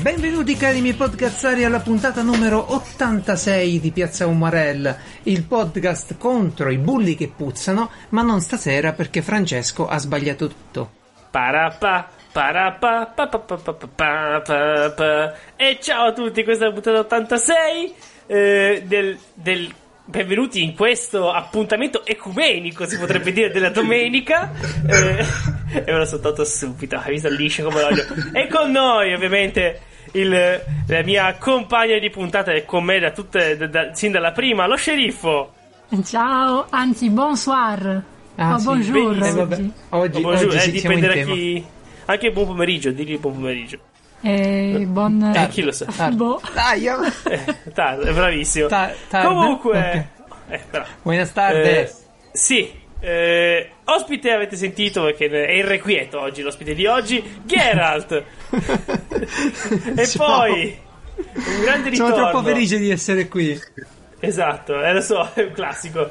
Benvenuti cari miei podcastari alla puntata numero 86 di Piazza Umarell, il podcast contro i bulli che puzzano, ma non stasera perché Francesco ha sbagliato tutto. Parapà, parapà, pa, pa, pa, E ciao a tutti, questa è la puntata 86 eh, del, del Benvenuti in questo appuntamento ecumenico, si potrebbe dire, della domenica. Eh, e me sono tolto subito, hai visto liscio come l'olio. E con noi, ovviamente, il, la mia compagna di puntata è con me da tutte, da, da, sin dalla prima, lo sceriffo. Ciao, anzi, bonsoir. Ah, oh, sì, bonjour. eh, oggi. Oggi, Oh, buongiorno, oggi eh, dipende da chi. Anche buon pomeriggio, digli buon pomeriggio. Eh, buon... Eh, chi lo sa? Tardi. Boh. Dai, io- Eh, bravissimo. Ta-? Comunque, eh, però. Buenas tardes. Eh, sì, eh, ospite avete sentito perché è irrequieto oggi l'ospite di oggi, Geralt. e Ciao. poi un grande ritorno. Sono troppo felice di essere qui. Esatto, eh, lo so, è un classico.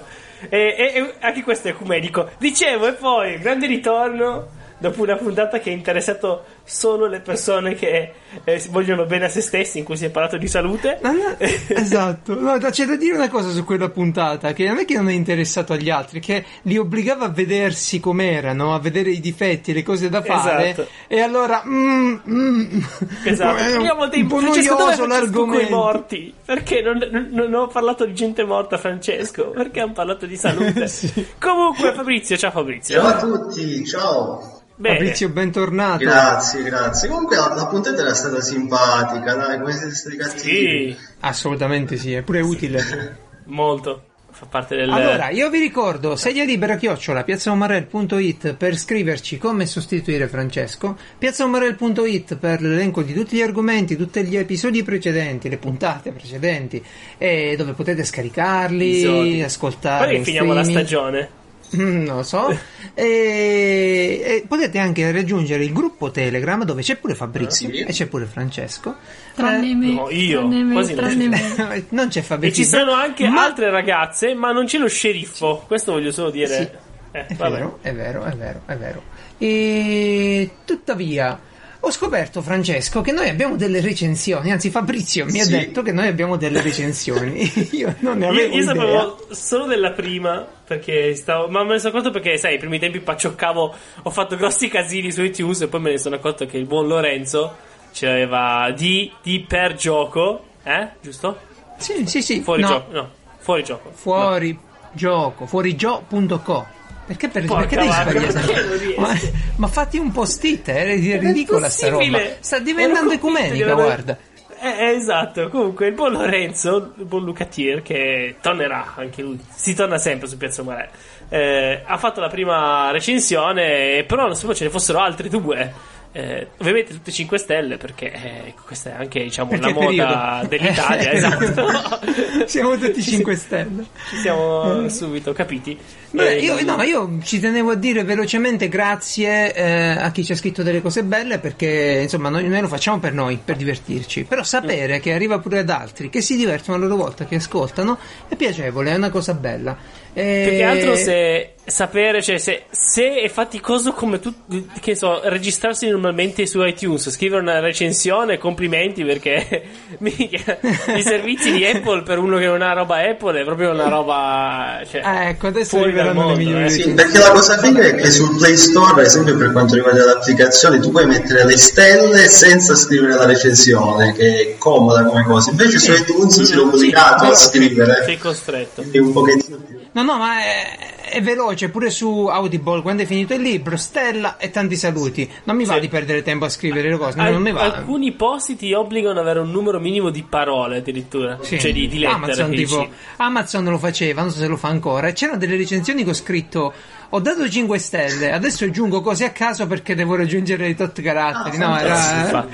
E, e- e anche questo è ecumenico. Dicevo, e poi grande ritorno dopo una puntata che ha interessato solo le persone che eh, vogliono bene a se stessi, in cui si è parlato di salute. No, no, esatto, no, da- c'è da dire una cosa su quella puntata, che non è che non è interessato agli altri, che li obbligava a vedersi com'erano, a vedere i difetti e le cose da fare, Esatto. e allora... Mm, mm, Esatto, è un, io avevo dei un po' Francesco, dov'è noioso Francesco con i l'argomento. morti? Perché non, non- non ho parlato di gente morta, Francesco? Perché hanno parlato di salute? Sì. Comunque, Fabrizio, ciao Fabrizio. Ciao a tutti, ciao. Bene. Fabrizio, bentornato. Grazie, grazie. Comunque la, la puntata era stata simpatica, dai, come siete stati cattivi. Sì, Assolutamente sì, è pure utile. molto. Fa parte del... Allora, io vi ricordo, sedia libera chiocciola, piazzaomarel.it per scriverci come sostituire Francesco, piazzaomarel.it per l'elenco di tutti gli argomenti, tutti gli episodi precedenti, le puntate precedenti, e dove potete scaricarli, Episodi. ascoltare. Che finiamo la stagione? Mm, Non lo so. e, e potete anche raggiungere il gruppo Telegram dove c'è pure Fabrizio Ah, sì? e c'è pure Francesco. Tranne Eh, me, no, io, tranne me, quasi tranne me. non c'è E Fabrizio. ci sono anche ma- altre ragazze, ma non c'è lo sceriffo. Questo voglio solo dire. Sì. Eh, È vabbè. vero, è vero, è vero, è vero. E tuttavia, ho scoperto, Francesco, che noi abbiamo delle recensioni. Anzi, Fabrizio mi ha Sì. detto che noi abbiamo delle recensioni. io non ne Io, avevo io idea. sapevo solo della prima perché stavo. Ma me ne sono accorto perché, sai, ai primi tempi paccioccavo. Ho fatto grossi casini su iTunes e poi me ne sono accorto che il buon Lorenzo c'aveva di, di per gioco. Eh? Giusto? Sì, sì, sì. Fuori no, gioco. No, fuori gioco. Fuori gioco, fuorigio.co. Perché, per, perché devi sbagliare? Ma, ma fatti un post-it, è ridicola sta roba. Sta diventando ecumenica, aver- guarda. Eh, eh, esatto, comunque il buon Lorenzo, il buon Lucatier, che tornerà anche lui, si torna sempre su Piazza Umarell, eh, ha fatto la prima recensione, però non sapevo ce ne fossero altre due. Eh, ovviamente tutte 5 stelle perché eh, questa è anche diciamo Perché la moda periodo. dell'Italia Eh, esatto Siamo tutti 5 stelle. ci siamo subito capiti Beh, Eh, io, no, io ci tenevo a dire velocemente grazie eh, a chi ci ha scritto delle cose belle perché insomma noi, noi lo facciamo per noi, per divertirci. Però sapere che arriva pure ad altri che si divertono a loro volta, che ascoltano, è piacevole, è una cosa bella. Eh, Più che altro se sapere, cioè se, se è faticoso come tu, che so, registrarsi normalmente su iTunes, scrivere una recensione, complimenti perché mica, i servizi di Apple per uno che non ha roba Apple è proprio una roba, cioè, Ah, ecco, adesso fuori dal arriveranno le mondo, migliori eh. Sì, perché la cosa figa è che sul Play Store, ad esempio per quanto riguarda le applicazioni, tu puoi mettere le stelle senza scrivere la recensione, che è comoda come cosa. Invece su iTunes sei obbligato a scrivere. Sei costretto. Quindi un pochettino più. No, no, ma è, è veloce, pure su Audible, quando è finito il libro, stella e tanti saluti. Non mi va Sì. di perdere tempo a scrivere le cose, no, Al- non mi va. alcuni posti ti obbligano ad avere un numero minimo di parole addirittura, Sì. cioè di, di lettere. Amazon, tipo. Amazon lo faceva, non so se lo fa ancora. E c'erano delle recensioni che ho scritto: Ho dato 5 stelle, adesso aggiungo cose a caso perché devo raggiungere i tot caratteri. Ah, no, era.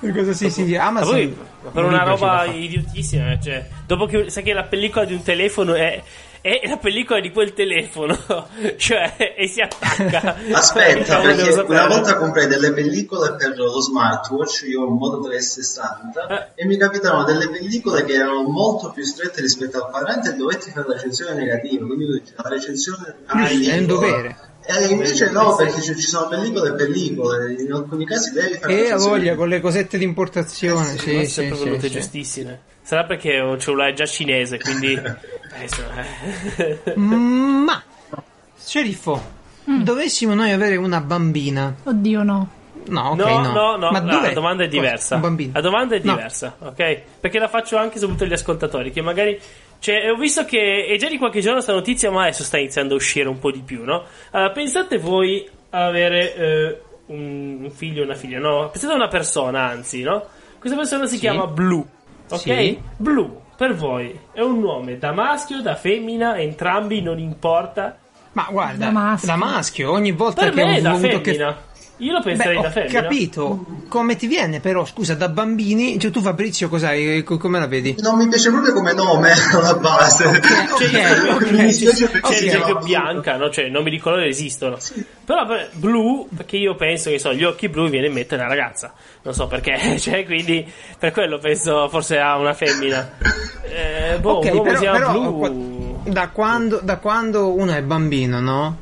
Una cosa sì, sì, Ma Amazon. poi, per un una roba idiotissima, cioè, dopo che sai che la pellicola di un telefono è, è la pellicola di quel telefono, cioè, e si attacca. Aspetta, perché una volta comprai delle pellicole per lo smartwatch, io ho un Moto 360, Eh. e mi capitavano delle pellicole che erano molto più strette rispetto al quadrante e dovetti fare la recensione negativa, quindi la recensione Ah, È un dovere. E invece no, perché ci, sono pellicole e pellicole, in alcuni casi devi fare E a attenzione. voglia con le cosette di importazione, Sono sì, sì, sì, sì. giustissime. Sarà perché ho un cellulare già cinese, quindi... eh. Mm, Ma, sceriffo, dovessimo noi avere una bambina, Oddio no. no, ok, no, no, no, no, Ma no, dov'è? la domanda è diversa. Un bambino? La domanda è No. diversa, ok? Perché la faccio anche soprattutto agli ascoltatori, che magari... Cioè, ho visto che è già di qualche giorno sta notizia, ma adesso sta iniziando a uscire un po' di più, no? Allora, pensate voi a avere eh, un, un figlio o una figlia, no? Pensate a una persona, anzi, no? Questa persona si Sì. chiama Blue, ok? Sì. Blue, per voi, è un nome da maschio, da femmina, entrambi, non importa. Ma guarda, Da maschio. da maschio, ogni volta Per che me ho è da avuto che femmina. Io lo Beh, penserei ho da femmina. capito come ti viene, però scusa, da bambini, cioè tu Fabrizio cos'hai, Co- come la vedi? Non mi piace proprio come nome alla base. Ok, Cioè, ok, mi sì, dispiace sì. perché C'è esempio no. bianca, no? Cioè, nomi di colore esistono. Però beh, blu, perché io penso che so, gli occhi blu viene in mente una ragazza. Non so perché, cioè, quindi per quello penso forse a una femmina. Eh, boh, Ok, un uomo però, si chiama però, blu. qua- da, quando, da quando uno è bambino, no?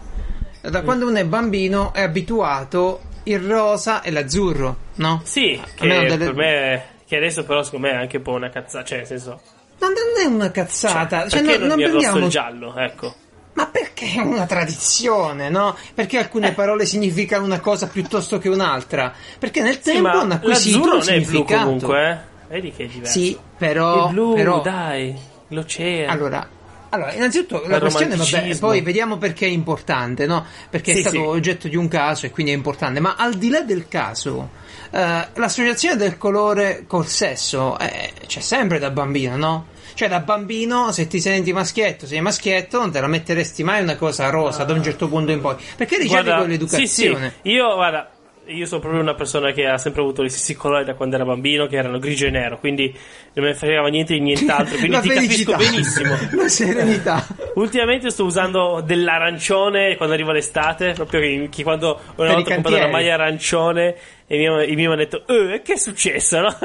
Da quando uno è bambino è abituato il rosa e l'azzurro, no? Sì, che delle- per me, che adesso però secondo me è anche un po' una cazzata, cioè, nel senso, Ma non è una cazzata, cioè, no- non, non prendiamo il giallo, ecco. Ma perché è una tradizione, no? Perché alcune parole significano una cosa piuttosto che un'altra? Perché nel Sì, tempo hanno acquisito l'azzurro un non è blu significato. comunque, eh? Vedi che è diverso. Sì, però... il blu, però- dai, l'oceano. Allora, allora, innanzitutto la questione, vabbè, poi vediamo perché è importante, no? Perché Sì, è stato sì. oggetto di un caso e quindi è importante, ma al di là del caso, eh, l'associazione del colore col sesso eh, c'è sempre da bambino, no? Cioè, da bambino, se ti senti maschietto, sei maschietto, non te la metteresti mai una cosa rosa da un certo punto in poi. Perché ricevi Guarda, quell'educazione. Sì, sì. Io, guarda, io sono proprio una persona che ha sempre avuto gli stessi colori da quando era bambino, che erano grigio e nero, quindi non ne fregava niente di nient'altro, quindi ti felicità, capisco benissimo. la serenità. Ultimamente sto usando dell'arancione quando arriva l'estate, proprio che, che quando una volta ho comprato una maglia arancione e i miei, i miei mi hanno detto eh, che è successo? No?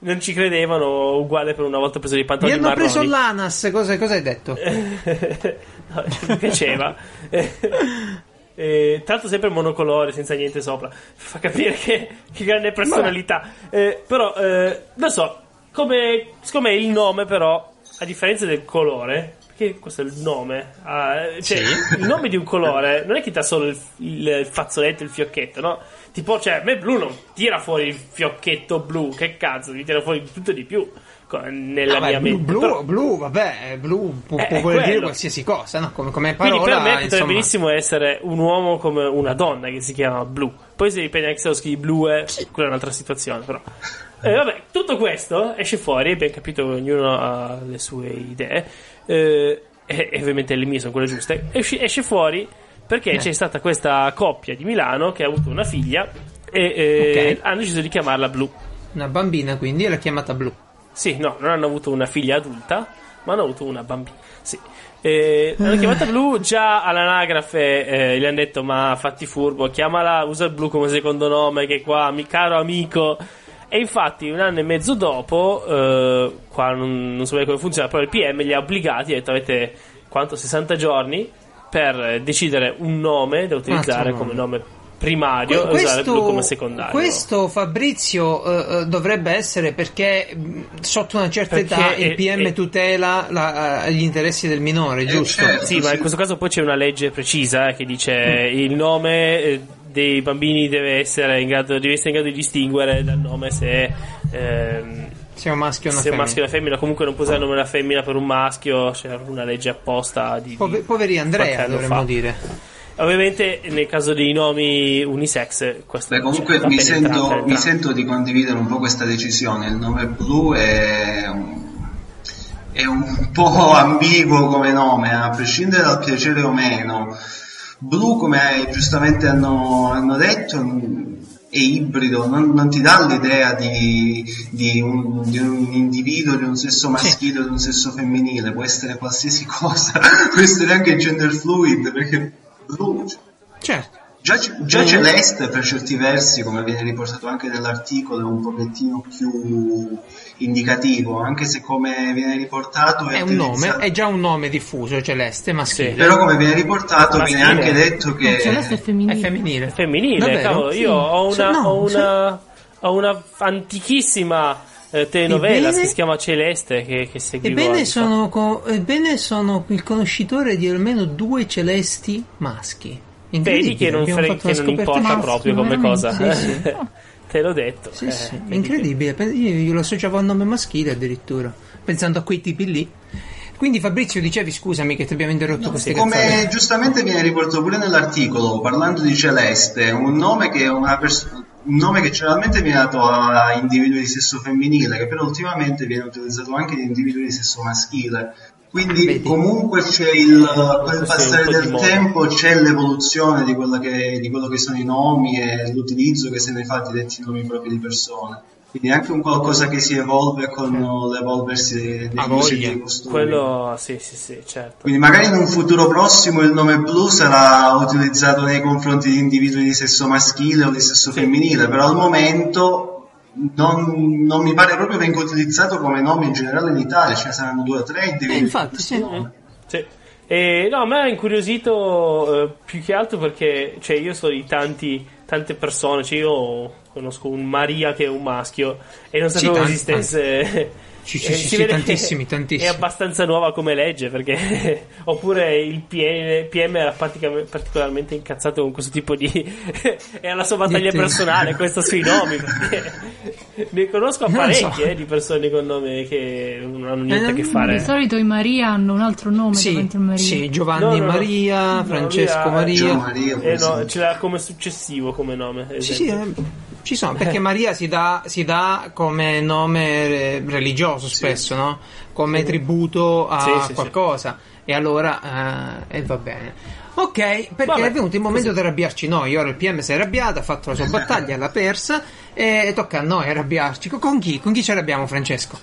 Non ci credevano, uguale per una volta ho preso dei Mi pantaloni hanno marroni. preso l'ANAS, cosa, cosa hai detto? no, mi piaceva. Eh, tra l'altro sempre monocolore, senza niente sopra. Fa capire che, che grande personalità. Eh, però, eh, non so, come, siccome il nome però, a differenza del colore, perché questo è il nome, ah, cioè, il nome di un colore non è che ti dà solo il, il, fazzoletto, il fiocchetto, no? Tipo, cioè, a me blu non tira fuori il fiocchetto blu, che cazzo, mi tira fuori tutto di più nella Ah, beh, mia blu, mente. blu, Però- blu, vabbè, blu può, Eh, voler dire qualsiasi cosa, no? Come, come Quindi parola, per me potrebbe insomma. benissimo essere un uomo come una donna che si chiama Blue. Poi se dipende anche se lo scrivi Blue, è, quella è un'altra situazione. Però. Eh, vabbè, tutto questo esce fuori, abbiamo capito che ognuno ha le sue idee, eh, e, e ovviamente le mie sono quelle giuste. Esce, esce fuori perché Eh. c'è stata questa coppia di Milano che ha avuto una figlia e eh, Ok. hanno deciso di chiamarla Blue. Una bambina, quindi, e l'ha chiamata blu. Sì, no, non hanno avuto una figlia adulta, ma hanno avuto una bambina. Sì. Eh, l'hanno chiamata Blu già all'anagrafe eh, gli hanno detto ma fatti furbo chiamala usa il blu come secondo nome che qua mi caro amico e infatti un anno e mezzo dopo eh, qua non, non so bene come funziona però il PM li ha obbligati ha detto avete quanto 60 giorni per eh, decidere un nome da utilizzare come nome. Primario Que- e usare il blu come secondario questo, Fabrizio eh, eh, dovrebbe essere perché mh, sotto una certa Perché età il è- PM è- tutela la- eh, gli interessi del minore, giusto? certo. Sì, ma in questo caso poi c'è una legge precisa che dice il nome eh, dei bambini deve essere in grado, deve essere in grado di distinguere dal nome se, ehm, Se è un maschio o una femmina. maschio una femmina. Comunque non può usare il nome della femmina per un maschio, c'è una legge apposta di... Pove- di poveri Andrea, dovremmo fa. dire. Ovviamente nel caso dei nomi unisex questo Beh, comunque mi, sento, mi sento di condividere un po' questa decisione. Il nome blu è un, è un po' ambiguo come nome, a prescindere dal piacere o meno. Blu, come giustamente hanno, hanno detto, è ibrido, non, non ti dà l'idea di, di un, di un individuo, di un sesso maschile o di un sesso femminile, può essere qualsiasi cosa, può essere anche gender fluid, perché blu Certo. Già, già Mm. Celeste per certi versi, come viene riportato anche nell'articolo, è un pochettino più indicativo, anche se come viene riportato È un nome, è già un nome diffuso, celeste, maschile. Sì. Però come viene riportato viene anche detto No, che... Celeste è È femminile. femminile. Femminile, Davvero? cavolo, Sì. io ho una, no, ho una, ho una antichissima eh, telenovela Ebbene- che si chiama Celeste che, che seguivo Ebbene sono, co- ebbene sono il conoscitore di almeno due celesti maschi. Vedi che non, Abbiamo fre- fatto che non importa maschio, proprio come cosa. Sì, sì. Te l'ho detto. Sì, eh, sì, incredibile. Io, io lo associavo a un nome maschile addirittura, pensando a quei tipi lì. Quindi Fabrizio dicevi scusami che ti abbiamo interrotto queste Come cazzate. giustamente viene riportato pure nell'articolo, parlando di Celeste, un nome che, è una pers- un nome che generalmente viene dato a individui di sesso femminile, che però ultimamente viene utilizzato anche di individui di sesso maschile. Quindi Vedi. comunque c'è il col passare del tempo, c'è l'evoluzione di, quella che, di quello che sono i nomi e l'utilizzo che se ne fa di detti nomi propri di persone. Quindi è anche un qualcosa che si evolve con l'evolversi dei voglia. dei costumi. Quello, sì, sì, sì, certo. Quindi magari in un futuro prossimo il nome blu sarà utilizzato nei confronti di individui di sesso maschile o di sesso femminile, però al momento non, non mi pare proprio venga utilizzato come nome in generale in Italia, ce ne saranno due o tre individui. Eh, infatti, sì. Sì. E, no, a me ha incuriosito eh, più che altro perché cioè, io so di tanti, tante persone, cioè io conosco un Maria che è un maschio e non sapevo tanti, esistesse. Sì, sì, e sì, si sì, vede tantissimi, tantissimi. È abbastanza nuova come legge perché oppure il PM, PM era particolarmente incazzato con questo tipo di è alla sua battaglia Di- personale questo sui nomi perché ne conosco lo so. parecchie eh, di persone con nome che non hanno niente Eh, a che non- fare Di solito i Maria hanno un altro nome Sì, sì, Giovanni No, no, no. Maria, No, Francesco Gio Maria. Maria, Eh, no, ce l'ha come successivo come nome. Sì, sì, eh, ci sono, perché Maria si dà, si dà come nome eh, religioso spesso, no? Come tributo a Sì, sì, sì. qualcosa. E allora, eh, e va bene. Ok, perché Vabbè, è venuto il momento di arrabbiarci noi. Ora il PM si è arrabbiato, ha fatto la sua battaglia, l'ha persa. E tocca a noi arrabbiarci. Con chi? Con chi ci arrabbiamo, Francesco?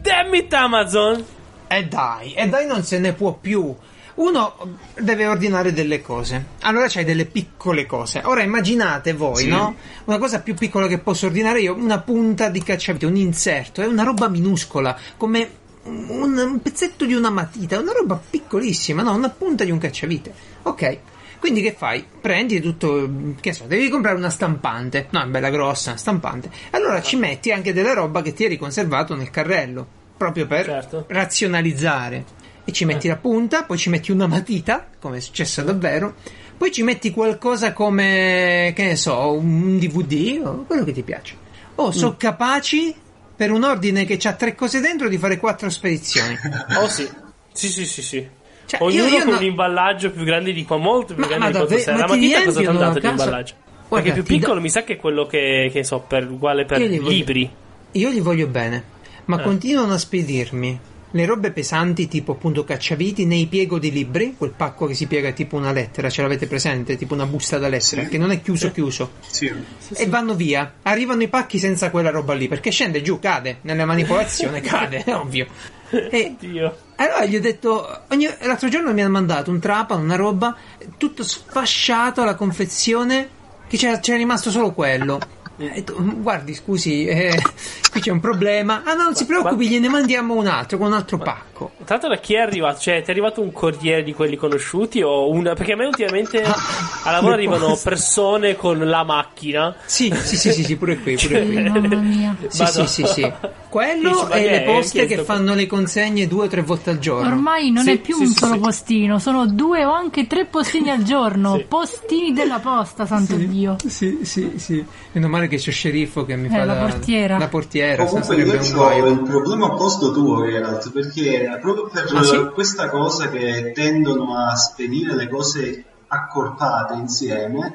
Damn it, Amazon! E dai, e dai, non se ne può più. Uno deve ordinare delle cose. Allora c'hai delle piccole cose. Ora immaginate voi, Sì. no? Una cosa più piccola che posso ordinare io, una punta di cacciavite, un inserto, è una roba minuscola, come un, un pezzetto di una matita, una roba piccolissima, no? Una punta di un cacciavite. Ok. Quindi che fai? Prendi tutto, che so, devi comprare una stampante, no, è bella grossa, una stampante. Allora ci metti anche della roba che ti eri conservato nel carrello, proprio per Certo. razionalizzare. E ci metti la punta, poi ci metti una matita, come è successo davvero, poi ci metti qualcosa come, che ne so, un DVD o quello che ti piace. Oh, sono capaci, per un ordine che ha tre cose dentro, di fare quattro spedizioni. Oh sì. Sì, sì, sì, sì. Cioè, Ognuno io- io con no- un imballaggio più grande di qua, molto più Ma- grande ma di quanto davvero- ma La ti matita cosa ti riempiono dato di imballaggio? Guarda, Perché più piccolo mi sa che è quello che, che so, per uguale per Io gli voglio- libri. Io gli voglio bene, ma Eh. continuano a spedirmi le robe pesanti tipo appunto cacciaviti nei piego di libri, quel pacco che si piega tipo una lettera, ce l'avete presente? Tipo una busta da lettera, Sì. che non è chiuso chiuso. Sì. e vanno via. Arrivano i pacchi senza quella roba lì, perché scende giù, cade. Nella manipolazione cade, è ovvio. E Dio. allora gli ho detto, ogni- l'altro giorno mi hanno mandato un trapano, una roba, tutto sfasciato alla confezione, che c'era, c'era rimasto solo quello. E ho detto, guardi, scusi, eh, qui c'è un problema. Ah, no, non si preoccupi, gliene mandiamo un altro, con un altro pacco. Tra l'altro da chi è arrivato? Cioè, ti è arrivato un corriere di quelli conosciuti o una... Perché a me ultimamente a lavoro arrivano cose. persone con la macchina. Sì, sì, sì, sì, sì, pure qui, pure qui. Mamma mia. Sì, sì, sì, sì. Quello ma e che le è? poste che fanno le consegne due o tre volte al giorno. Ormai non Sì, è più sì, un sì, solo sì. postino, sono due o anche tre postini al giorno. Sì. Postini della posta, santo Dio. Sì, sì, sì. Meno male che c'è sceriffo che mi Eh, fa la da- portiera. La portiera, Comunque io un ho il problema opposto tuo Geralt, perché proprio per Ah, sì? questa cosa che tendono a spedire le cose accorpate insieme,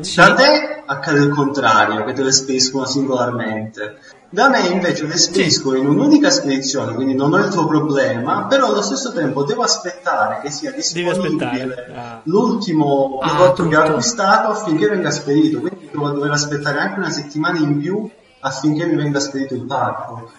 Sì. da te accade il contrario, che te le spediscono singolarmente. Da me invece le spediscono in un'unica spedizione, quindi non ho il tuo problema, però allo stesso tempo devo aspettare che sia disponibile. Ah. l'ultimo Ah, prodotto che ho tutto. acquistato affinché venga spedito, quindi devo dover aspettare anche una settimana in più affinché mi venga spedito il pacco.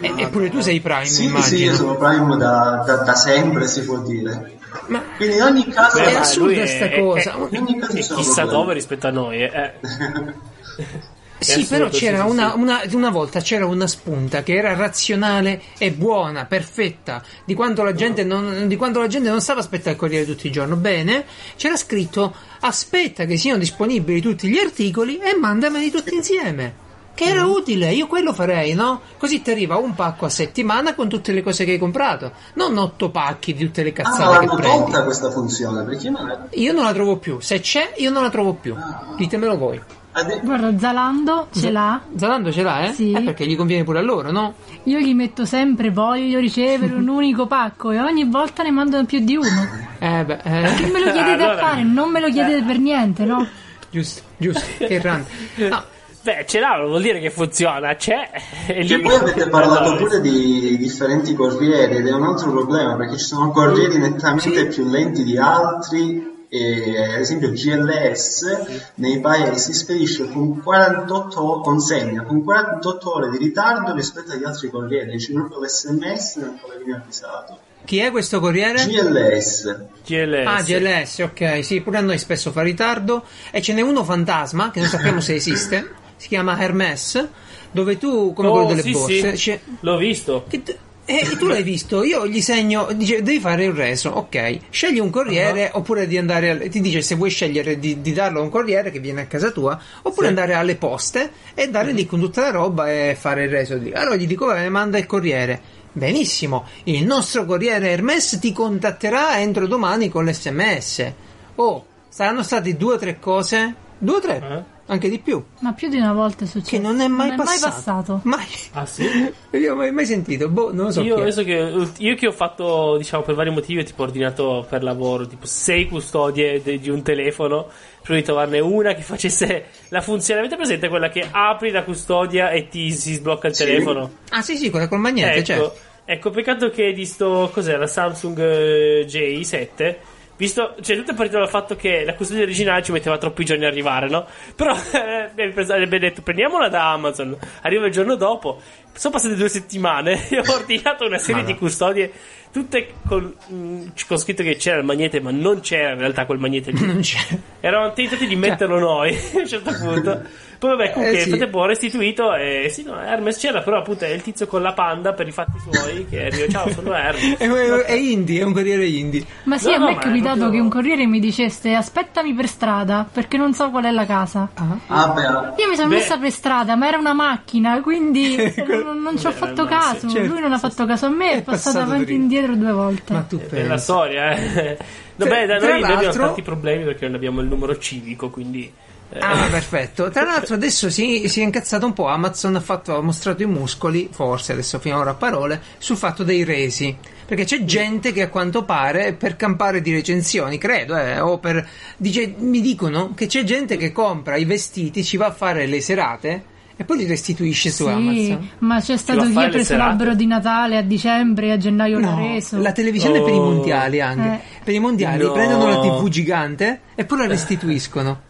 E- Eppure tu sei Prime, Sì, immagino. sì, io sono Prime da, da- da sempre, si può dire. Ma Quindi in ogni caso... È Beh, ma assurda lui sta cosa. È, In ogni caso è chissà problemi. dove rispetto a noi. eh. Sì, È però c'era una, una- una volta c'era una spunta che era razionale e buona, perfetta, di quanto la gente non, di quanto la gente non stava aspettare il Corriere tutti i giorni. Bene, c'era scritto aspetta che siano disponibili tutti gli articoli e mandameli tutti insieme. Che era Mm. utile, io quello farei, no? Così ti arriva un pacco a settimana con tutte le cose che hai comprato, non otto pacchi di tutte le Ah, ma cazzate che l'hanno prendi. tolta questa funzione, perché io non la- Io non la trovo più, se c'è io non la trovo più. Ditemelo voi. Ade- Guarda, Zalando ce l'ha. Zalando ce l'ha, eh? Sì. Eh, perché gli conviene pure a loro, no? Io gli metto sempre voglio ricevere un unico pacco e ogni volta ne mandano più di uno. Eh beh, eh. Che me lo chiedete Allora- a fare? Non me lo chiedete per niente, no? Giusto, giusto, che run. No, Beh, ce l'ha, vuol dire che funziona, c'è. Lì. Che poi avete parlato pure di differenti corrieri ed è un altro problema perché ci sono corrieri nettamente più lenti di altri e ad esempio GLS nei paesi spedisce con 48 o- consegna con 48 ore di ritardo rispetto agli altri corrieri, c'è proprio l'SMS non può venire avvisato. chi è questo corriere? GLS GLS. Ah, GLS, ok, sì, pure a noi spesso fa ritardo. E ce n'è uno fantasma, che non sappiamo se esiste, si chiama Hermes, dove tu, come Oh, quello delle sì, borse, sì. c'è- L'ho visto. che t- eh, tu l'hai visto, io gli segno, dice devi fare un reso, ok, scegli un corriere oppure di andare, al- ti dice se vuoi scegliere di, di darlo a un corriere che viene a casa tua, oppure Sì. andare alle poste e dare lì con tutta la roba e fare il reso. Allora gli dico, vabbè, manda il corriere. Benissimo, il nostro corriere Hermes ti contatterà entro domani con l'SMS. Oh, saranno state due o tre cose, due o tre, Eh? anche di più, Ma più di una volta è successo. che non è mai non è passato. mai passato. Mai. Ah, sì? Io mai, mai sentito, boh, non lo so. io, chi è. adesso che, io che ho fatto, diciamo, per vari motivi, ho tipo ordinato per lavoro tipo sei custodie de- di un telefono. Prima di trovarne una che facesse la funzione. Avete presente quella che apri la custodia e ti si sblocca il Sì. telefono? Ah sì sì, quella col magnete, ecco, certo. ecco, peccato che di sto cos'era Samsung eh, J7. Visto, cioè, tutto è partito dal fatto che la custodia originale ci metteva troppi giorni ad arrivare, no? Però eh, abbiamo detto prendiamola da Amazon, arriva il giorno dopo. Sono passate due settimane e ho ordinato una serie di custodie, tutte con, mm, con scritto che c'era il magnete, ma non c'era in realtà quel magnete lì. Non c'è. Eravamo tentati di metterlo noi a un certo punto. Poi vabbè, comunque Eh, sì. frattempo ho restituito e sì, no, Hermes c'era, però appunto è il tizio con la panda per i fatti suoi che arriva, ciao, sono Hermes. È, è- è indie, è un corriere indie. Ma sì, No, a no, me è è capitato proprio- che un corriere mi dicesse aspettami per strada perché non so qual è la casa. Ah, beh, Io mi sono Beh. messa per strada, ma era una macchina, quindi non, non ci ho Beh, fatto caso. certo. Lui non ha fatto caso a me, È è passato passato avanti e indietro due volte. Ma tu È bella pensi. storia, eh. Vabbè, da noi, noi abbiamo tanti problemi perché non abbiamo il numero civico, quindi... eh, Ah, perfetto. Tra l'altro, adesso si, si è incazzato un po'. Amazon ha, fatto, ha mostrato i muscoli, forse adesso finora a parole, sul fatto dei resi. Perché c'è gente che a quanto pare, per campare di recensioni, credo, eh, o per. Dice, mi dicono che c'è gente che compra i vestiti, ci va a fare le serate e poi li restituisce su Sì, Amazon. ma c'è stato chi ha preso l'albero di Natale a dicembre e a gennaio l'ha No, reso. la televisione per i Oh. mondiali anche. Eh. Per i mondiali No. prendono la TV gigante e poi la restituiscono.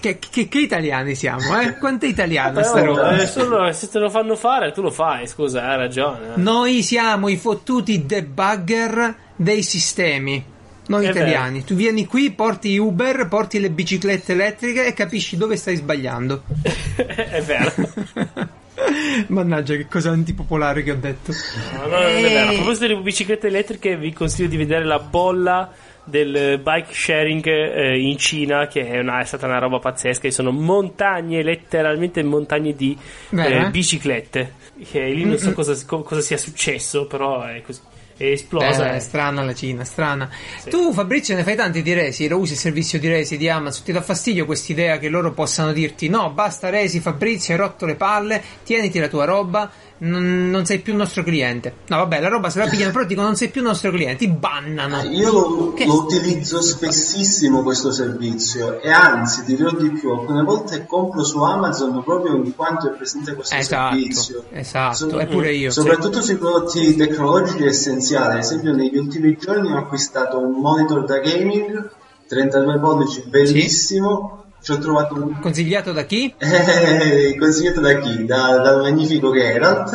Che, che- che italiani siamo, eh? Quanto è italiano sta però, roba? eh, solo se te lo fanno fare, tu lo fai, scusa, hai ragione. eh. Noi siamo i fottuti debugger dei sistemi. Noi È italiani. Tu vieni qui, porti Uber, porti le biciclette elettriche e capisci dove stai sbagliando. è vero. Mannaggia, che cosa antipopolare che ho detto. No, no, non è vero. A Eh, proposito di biciclette elettriche, vi consiglio di vedere la bolla del bike sharing eh, in Cina, che è, una- è stata una roba pazzesca. Ci sono montagne, letteralmente montagne di eh, eh? biciclette. Che lì non so cosa, co- cosa sia successo, però è così. È esplosa. Eh, eh. strana la Cina, strana. Tu, Fabrizio, ne fai tanti di resi, lo usi il servizio di resi di Amazon. Ti dà fastidio quest'idea che loro possano dirti: no, basta resi, Fabrizio, hai rotto le palle, tieniti la tua roba, non, non sei più nostro cliente. No, vabbè, la roba se la pigliano, però dicono non sei più nostro cliente, bannano. Io lo, Che- lo utilizzo spessissimo questo servizio e anzi dirò di più, alcune volte compro su Amazon proprio in quanto è presente questo Esatto, servizio. esatto, So- e pure io. Soprattutto sui prodotti tecnologici essenziali, ad esempio negli ultimi giorni ho acquistato un monitor da gaming 32 pollici bellissimo ci ho trovato un Consigliato da chi? Eh, consigliato da chi? Da- dal magnifico Geralt.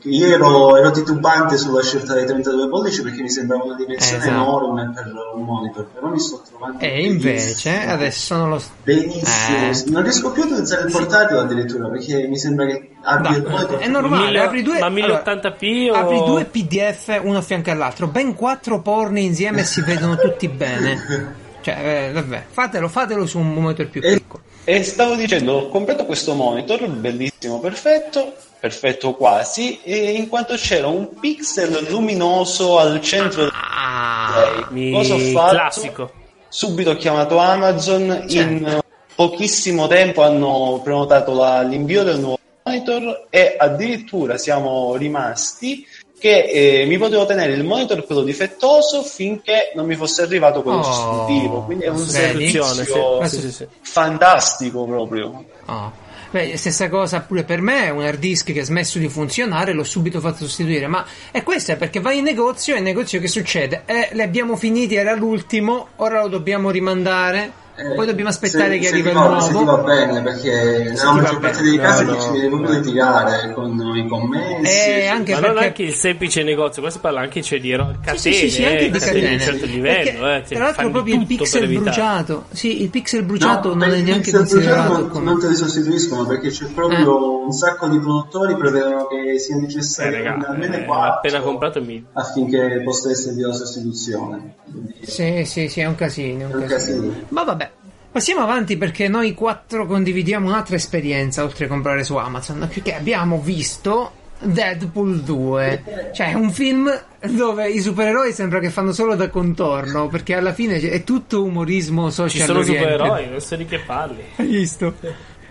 che Io ero, ero titubante sulla scelta dei 32 pollici perché mi sembrava una dimensione Esatto. enorme per un monitor, però mi sto trovando E invece benissimo. adesso non lo benissimo. Eh. Non riesco più a utilizzare il portatile addirittura perché mi sembra che abbia No, è normale, Mille- apri due, ma allora, 1080p o- apri due PDF uno a fianco all'altro, ben quattro porni insieme e si vedono tutti bene. Cioè, eh, vabbè, fatelo, fatelo su un monitor più E, piccolo. e stavo dicendo, ho comprato questo monitor, bellissimo, perfetto, perfetto quasi, e in quanto c'era un pixel luminoso al centro del Ah, Mi- Cosa ho fatto? Classico. Subito ho chiamato Amazon, in pochissimo tempo hanno prenotato la- l'invio del nuovo monitor e addirittura siamo rimasti che eh, mi potevo tenere il monitor quello difettoso finché non mi fosse arrivato quello Oh, sostitutivo. Quindi è un servizio sì, sì, sì, fantastico proprio. oh. Beh, stessa cosa pure per me, un hard disk che ha smesso di funzionare, l'ho subito fatto sostituire. Ma questo è perché vai in negozio e in negozio che succede? Eh, li abbiamo finiti, era l'ultimo, ora lo dobbiamo rimandare, Eh, poi dobbiamo aspettare se- che ti il va- Se ti va nuovo. bene, perché nella maggior parte dei casi No, ti ci no. devi proprio litigare con i commessi. Eh, anche Ma non perché- anche il semplice negozio, qua si parla anche cioè, di catene, Sì, sì, sì, sì, anche eh, di catene di un certo livello. Perché, eh, cioè, tra l'altro proprio il pixel bruciato, sì, il pixel bruciato No, non è il neanche pixel bruciato considerato non, come... non te li sostituiscono perché c'è proprio un sacco di produttori prevedono che sia Eh, necessario raga, almeno eh, 4 appena comprato mi... affinché possa esservi la sostituzione. Quindi, Sì, sì, sì, è un casino. È un casino. Ma vabbè. Passiamo avanti perché noi quattro condividiamo un'altra esperienza oltre a comprare su Amazon. Perché abbiamo visto Deadpool 2. Cioè, un film dove i supereroi sembra che fanno solo da contorno. Perché alla fine è tutto umorismo social. Ci sono oriented. supereroi, non so di che parli. Hai visto?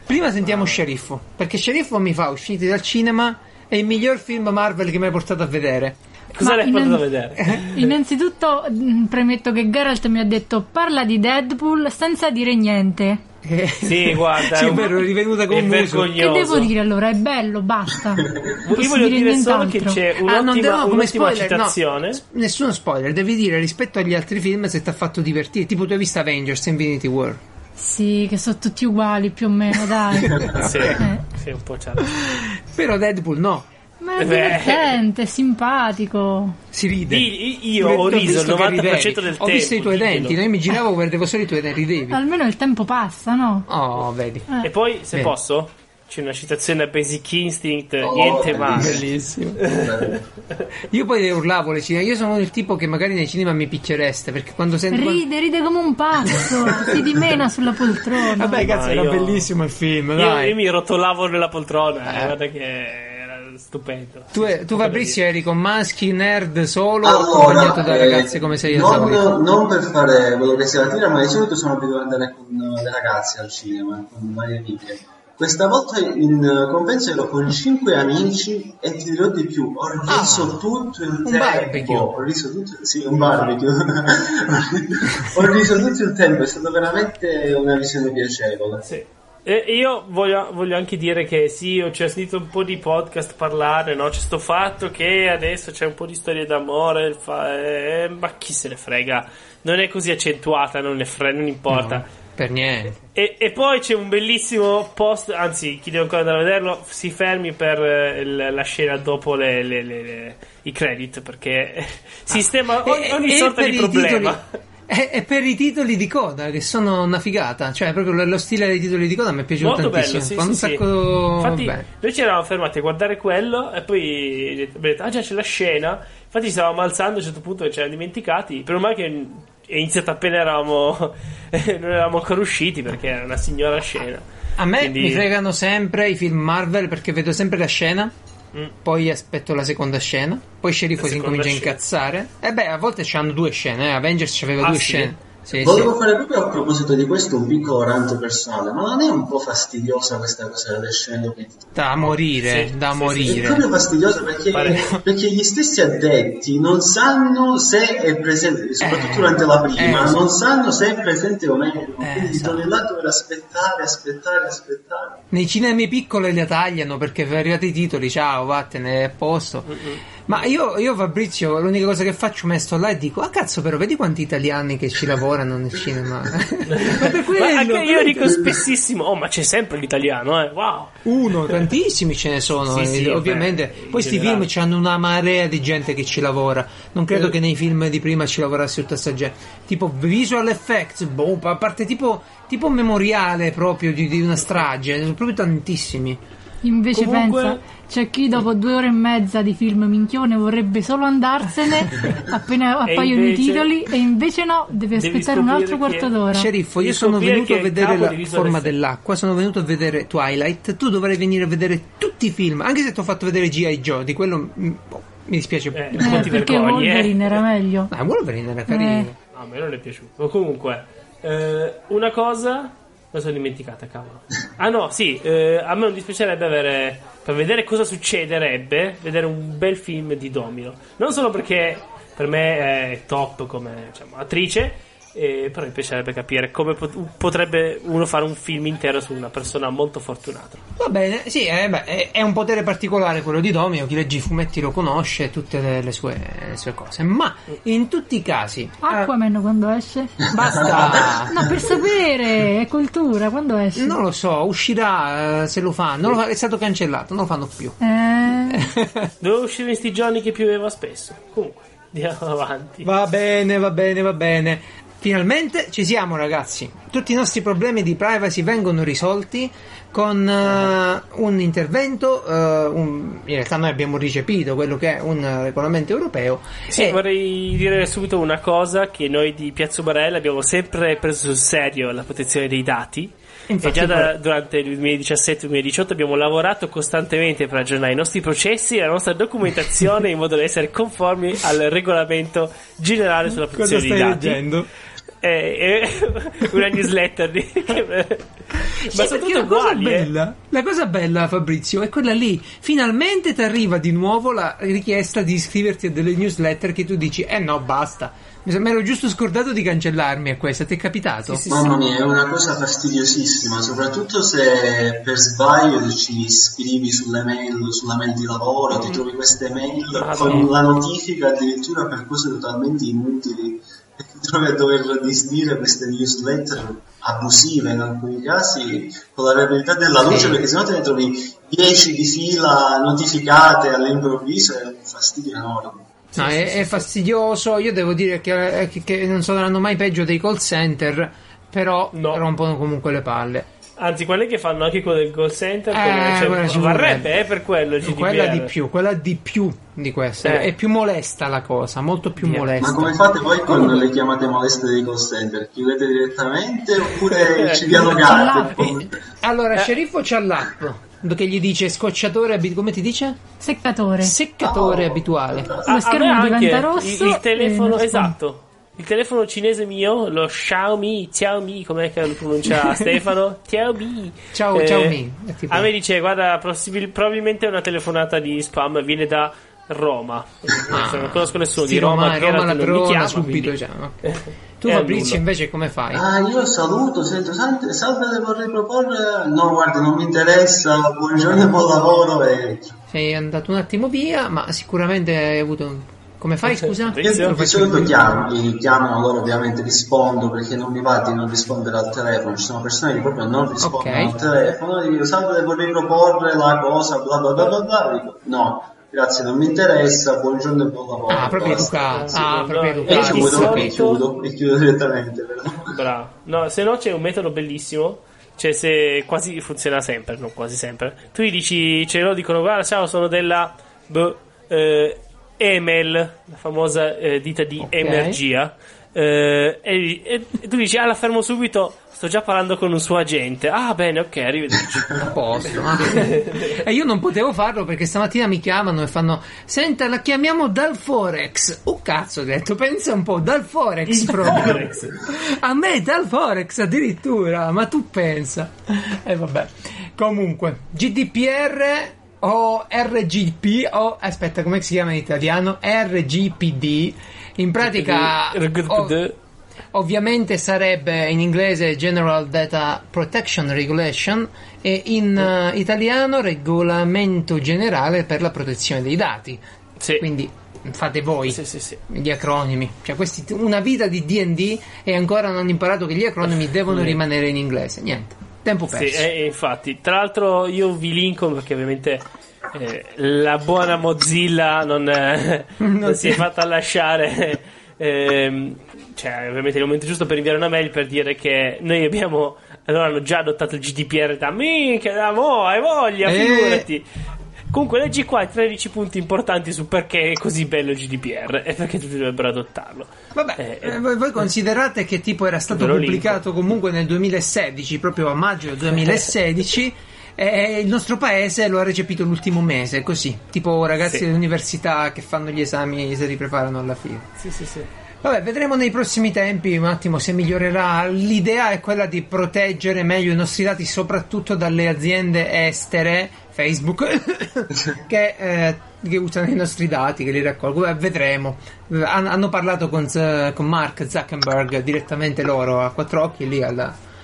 Prima sentiamo Sceriffo. Perché Sceriffo mi fa usciti dal cinema. È il miglior film Marvel che mi hai portato a vedere. Cosa Ma l'hai portato a innan- vedere? Innanzitutto mh, premetto che Geralt mi ha detto parla di Deadpool senza dire niente. Eh, Sì, guarda, sì, è un- vero, è rivenuta con vergognoso. Che devo dire allora? È bello, basta. Io voglio dire solo nient'altro. che c'è Ah, non un'ottima, devo- come un'ottima spoiler, no. citazione. S- Nessuno spoiler, devi dire rispetto agli altri film se ti ha fatto divertire. Tipo, tu hai visto Avengers Infinity War. Sì, che sono tutti uguali più o meno, dai. Sì, Eh. sì, un po' c'ha. Però Deadpool no. Ma è Beh. divertente, simpatico. Si ride. Di- io ho riso il visto che 90% ridevi. del Ho visto i tempo, tuoi denti, no? Io mi giravo, vedevo solo i tuoi denti, ridevi. Almeno il tempo passa, no? Oh, vedi. Eh. E poi, se Bene. posso, c'è una citazione a Basic Instinct, Oh, niente male. Bellissimo. Io poi le urlavo alle cinema. Io sono il tipo che magari nei cinema mi picchereste perché quando sento. Ride, ride come un pazzo. si dimena sulla poltrona. Vabbè, cazzo, era io- bellissimo il film. Io, Dai. io mi rotolavo nella poltrona, Eh. guarda che stupendo. Tu, tu Fabrizio eri con maschi nerd solo o Allora, accompagnato da eh, ragazze come sei non, non per fare quello che sia la tira, ma di solito sono abituato ad andare con eh, le ragazze al cinema, con varie amiche. Questa volta in eh, compenso ero con cinque amici e ti dirò di più, ho riso Ah, tutto il un tempo. barbecue. Ho riso tutto, sì, un barbecue. ho riso tutto il tempo, è stata veramente una visione piacevole. Sì. E io voglio, voglio anche dire che sì, ho c'è sentito un po' di podcast parlare, no? C'è sto fatto che adesso c'è un po' di storie d'amore, fa- eh, ma chi se ne frega? Non è così accentuata, non, ne fre- non importa. Per niente. E, e poi c'è un bellissimo post, anzi, chi deve ancora andare a vederlo, si fermi per eh, la scena dopo le- le- le- i credit, perché sistema ogni, E- ogni e sorta di problema. titoli- E, e per i titoli di coda che sono una figata, cioè proprio lo, stile dei titoli di coda mi è piaciuto Molto tantissimo. bello, sì, Fa un sì, sacco Infatti, bene. noi ci eravamo fermati a guardare quello e poi abbiamo detto, ah già c'è la scena. Infatti, ci stavamo alzando a un certo punto e ci eravamo dimenticati. Per male che è iniziato appena eravamo, non eravamo ancora usciti perché era una signora scena. A me Quindi- mi fregano sempre i film Marvel perché vedo sempre la scena, Mm. poi aspetto la seconda scena, poi Sceriffo si incomincia a incazzare. E beh, a volte c'hanno due scene, eh. Avengers c'aveva Ah, due sì? scene. Sì, Volevo sì. fare proprio a proposito di questo un piccolo rant personale, ma non è un po' fastidiosa questa cosa delle scene? Da morire, Sì, da sì, È morire. proprio fastidioso perché, perché gli stessi addetti non sanno se è presente, soprattutto Eh, durante la prima, eh, non sanno se è presente o meno. Eh, Quindi esatto. trovi là dover aspettare, aspettare, aspettare. Nei cinemi piccoli le tagliano perché sono arrivati i titoli, ciao, vattene, è a posto. Ma io, io, Fabrizio, l'unica cosa che faccio, me sto là e dico, ah cazzo però, vedi quanti italiani che ci lavorano nel cinema. ma per quello, Ma anche io dico spessissimo, oh ma c'è sempre l'italiano, eh, wow. Uno, tantissimi ce ne sono, Sì, eh, sì, ovviamente. beh, Poi sti generale. film hanno una marea di gente che ci lavora. Non credo Eh. che nei film di prima ci lavorasse tutta sta gente. Tipo visual effects, boh, a parte tipo, tipo memoriale proprio di, di una strage, sono proprio tantissimi. Invece Comunque- pensa, c'è chi dopo due ore e mezza di film minchione vorrebbe solo andarsene appena appaiono i invece- titoli e invece no, deve Devi aspettare un altro quarto che- d'ora. Sceriffo, io sono venuto a vedere la forma dell'acqua, sono venuto a vedere Twilight. Tu dovrai venire a vedere tutti i film, anche se ti ho fatto vedere G.I. Joe, di quello boh, mi dispiace. Eh, Eh, ti perché vergogni, eh. Wolverine era meglio. Ah, Wolverine era carino. Eh. No, a me non è piaciuto. Comunque, eh, una cosa. Me sono dimenticata, cavolo. Ah no, sì, eh, a me non dispiacerebbe avere. Per vedere cosa succederebbe, vedere un bel film di Domino. Non solo perché per me è top come diciamo, attrice, eh, però mi piacerebbe capire come pot- potrebbe uno fare un film intero su una persona molto fortunata. Va bene, sì, eh, beh, è, un potere particolare quello di Domino, chi legge i fumetti lo conosce, tutte le, le sue, le sue cose. Ma in tutti i casi... eh, Aquaman quando esce? basta! No, per sapere, è cultura, quando esce? Non lo so, uscirà eh, se lo fanno. Non lo fa- è stato cancellato, non lo fanno più. Eh, Dovevo uscire in sti giorni che pioveva spesso. Comunque, andiamo avanti. Va bene, va bene, va bene. Finalmente ci siamo ragazzi. Tutti i nostri problemi di privacy vengono risolti con eh, un intervento. eh, un- in realtà noi abbiamo recepito quello che è un regolamento europeo. Sì, e- vorrei dire subito una cosa che noi di Piazza Barella abbiamo sempre preso sul serio la protezione dei dati. Infatti, e già da- durante il 2017-2018 abbiamo lavorato costantemente per aggiornare i nostri processi e la nostra documentazione in modo da essere conformi al regolamento generale sulla protezione dei dati. leggendo? È, è una newsletter di... Sì, ma sono perché tutte la cosa uguali, eh. bella, la cosa bella, Fabrizio, è quella lì. Finalmente ti arriva di nuovo la richiesta di iscriverti a delle newsletter che tu dici, eh no, basta. Mi ero giusto scordato di cancellarmi a questa, ti è capitato? Sì, sì, Mamma mia, è una cosa fastidiosissima, soprattutto se per sbaglio ci iscrivi sulle mail, sulla mail di lavoro, ti trovi queste mail Madonna. con la notifica addirittura per cose totalmente inutili e ti trovi a dover disdire queste newsletter abusive in alcuni casi con la realtà della luce Sì. perché sennò te ne trovi 10 di fila notificate all'improvviso è un fastidio enorme. No, è, è fastidioso. Io devo dire che, che- che non saranno mai peggio dei call center, però No. rompono comunque le palle. Anzi, quelli che fanno anche quello del call center, Eh, come- cioè, quella ci varrebbe vorrebbe. eh, per quello il GDPR. Quella di più, quella di più di questa. Eh. È più molesta la cosa, molto più Via. molesta. Ma come fate voi con le chiamate moleste dei call center? Chiudete direttamente oppure ci dialogate? Allora, Eh. sceriffo c'ha l'app che gli dice scocciatore abituale. Come ti dice? seccatore. Seccatore Oh. abituale. Lo schermo diventa rosso Il, il telefono, esatto. Il telefono cinese mio, lo Xiaomi, Xiaomi, com'è che lo pronuncia Stefano? Xiaomi. Ciao, Xiaomi. È tipo- A me dice, guarda, possibil- probabilmente è una telefonata di spam, viene da Roma. non conosco nessuno Sì, di Roma, Roma, che Roma la trona chiama, subito. quindi- cioè, ok. Tu È Fabrizio invece come fai? Ah, io saluto, sento, salve, salve, le vorrei proporre... No, guarda, non mi interessa, buongiorno e buon lavoro e... Sei andato un attimo via, ma sicuramente hai avuto... un- Come fai, scusa? Io di lo solito chiamo, li chiamano loro ovviamente rispondo perché non mi va di non rispondere al telefono, ci sono persone che proprio non rispondono Ok. al telefono, dico salve vorrei proporre la cosa bla bla bla bla bla, dico no, grazie non mi interessa, buongiorno e buon lavoro. Ah, proprio educato. Ah, proprio E educato. di chiudo, e solito- chiudo, e chiudo direttamente però. Bravo. No, se no c'è un metodo bellissimo. Cioè, se quasi funziona sempre, non quasi sempre. Tu gli dici, cioè loro dicono, guarda, ciao, sono della boh, eh, Emel, la famosa eh, ditta di Ok. energia. Eh, e, e- tu dici, ah, la fermo subito, sto già parlando con un suo agente. Ah, bene, ok, arrivederci. A posto. e io non potevo farlo perché stamattina mi chiamano e fanno: Senta, la chiamiamo dal Forex. Oh cazzo, ho detto, pensa un po', dal Forex proprio. Forex. A me dal Forex addirittura, ma tu pensa. E vabbè. Comunque, GDPR o RGP o aspetta, come si chiama in italiano? RGPD. In pratica ov- ovviamente sarebbe in inglese General Data Protection Regulation e in eh, italiano Regolamento generale per la protezione dei dati. Sì. Quindi fate voi Sì, sì, sì. gli acronimi. Cioè, questi, una vita di D&D e ancora non hanno imparato che gli acronimi devono rimanere in inglese. Niente, tempo Sì, perso. eh, infatti, tra l'altro io vi linko perché ovviamente eh, la buona Mozilla non, eh, non si è fatta lasciare. ehm, cioè, ovviamente è il momento giusto per inviare una mail per dire che noi abbiamo. Allora hanno già adottato il GDPR da minchia, da mo, hai voglia, Eh. figurati. Comunque leggi qua i 13 punti importanti su perché è così bello il GDPR e perché tutti dovrebbero adottarlo. Vabbè, Eh, eh, voi, voi considerate che tipo era stato pubblicato comunque nel 2016, proprio a maggio del 2016, e il nostro paese lo ha recepito l'ultimo mese, così. Tipo ragazzi Sì. dell'università che fanno gli esami e si ripreparano alla fine. Sì, sì, sì. Vabbè, vedremo nei prossimi tempi un attimo se migliorerà. L'idea è quella di proteggere meglio i nostri dati, soprattutto dalle aziende estere, Facebook, che, eh, che usano i nostri dati, che li raccolgono. Beh, vedremo. Eh, han- hanno parlato con, con Mark Zuckerberg direttamente loro a quattro occhi lì al,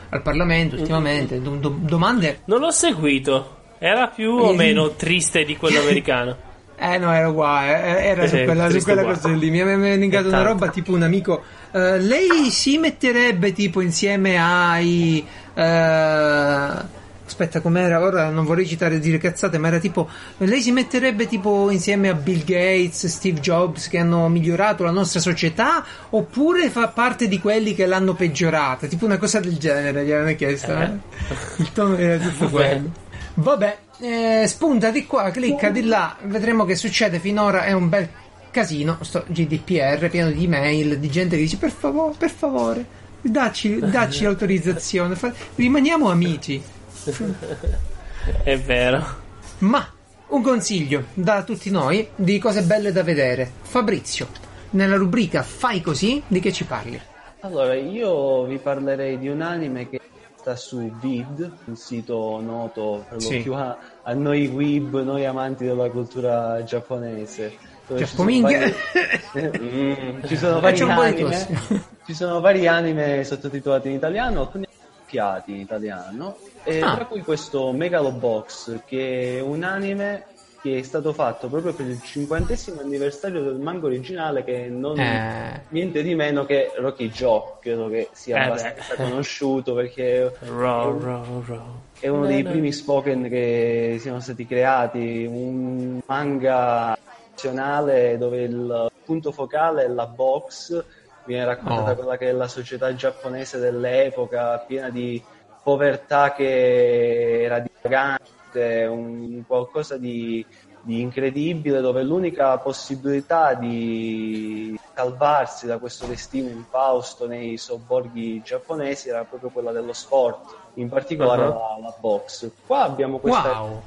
al Parlamento ultimamente. Do- do- domande? Non l'ho seguito. Era più o Eh, meno triste di quello americano. Eh no, era uguale, eh, era su Eh, quella, su quella cosa lì. Mi aveva indicato una roba tipo un amico. eh, lei si metterebbe tipo insieme ai. eh, aspetta, com'era? Ora non vorrei citare e dire cazzate, ma era tipo. Lei si metterebbe tipo insieme a Bill Gates, Steve Jobs che hanno migliorato la nostra società? Oppure fa parte di quelli che l'hanno peggiorata? Tipo una cosa del genere, gli avevano chiesto. eh? Il tono era tutto quello. Vabbè, eh, spunta di qua, clicca di là, vedremo che succede. Finora è un bel casino. Sto GDPR pieno di email, di gente che dice per favore, per favore, dacci, dacci l'autorizzazione, rimaniamo amici. È vero. Ma un consiglio da tutti noi di cose belle da vedere. Fabrizio, nella rubrica Fai così, di che ci parli? Allora, io vi parlerei di un anime che sta su Vid, un sito noto per lo Sì. più a, a noi weeb, noi amanti della cultura giapponese. dove ci sono Giappominghia. vari- Mm, ci sono vari anime, ci sono vari anime sottotitolati in italiano, alcuni doppiati in italiano, e Ah. tra cui questo Megalobox, che è un anime che è stato fatto proprio per il cinquantesimo anniversario del manga originale, che non Eh. niente di meno che Rocky Joe, credo che sia Eh abbastanza beh. conosciuto perché Row, row, row. è uno No, dei no. primi spoken che siano stati creati, un manga nazionale dove il punto focale è la box, viene raccontata Oh. quella che è la società giapponese dell'epoca, piena di povertà che era dilagante, un qualcosa di, di incredibile dove l'unica possibilità di salvarsi da questo destino infausto nei sobborghi giapponesi era proprio quella dello sport, in particolare Uh-huh. la, la box. Qua abbiamo questa Wow.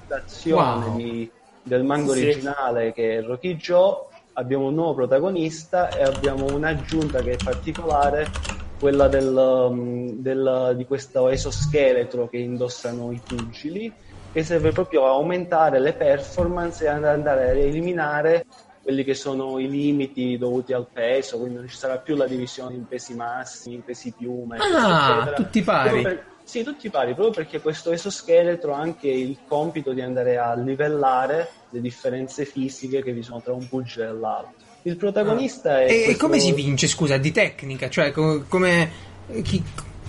Wow. di- del manga Sì. originale che è Rocky Joe, abbiamo un nuovo protagonista e abbiamo un'aggiunta che è particolare, quella del, um, del- di questo esoscheletro che indossano i pugili, che serve proprio a aumentare le performance e ad andare a eliminare quelli che sono i limiti dovuti al peso, quindi non ci sarà più la divisione in pesi massimi, in pesi eccetera, Ah, eccetera. tutti pari. Per- sì, tutti pari, proprio perché questo esoscheletro ha anche il compito di andare a livellare le differenze fisiche che vi sono tra un pugile e l'altro. Il protagonista è... E, questo- come si vince, scusa, di tecnica? Cioè, co- come, chi-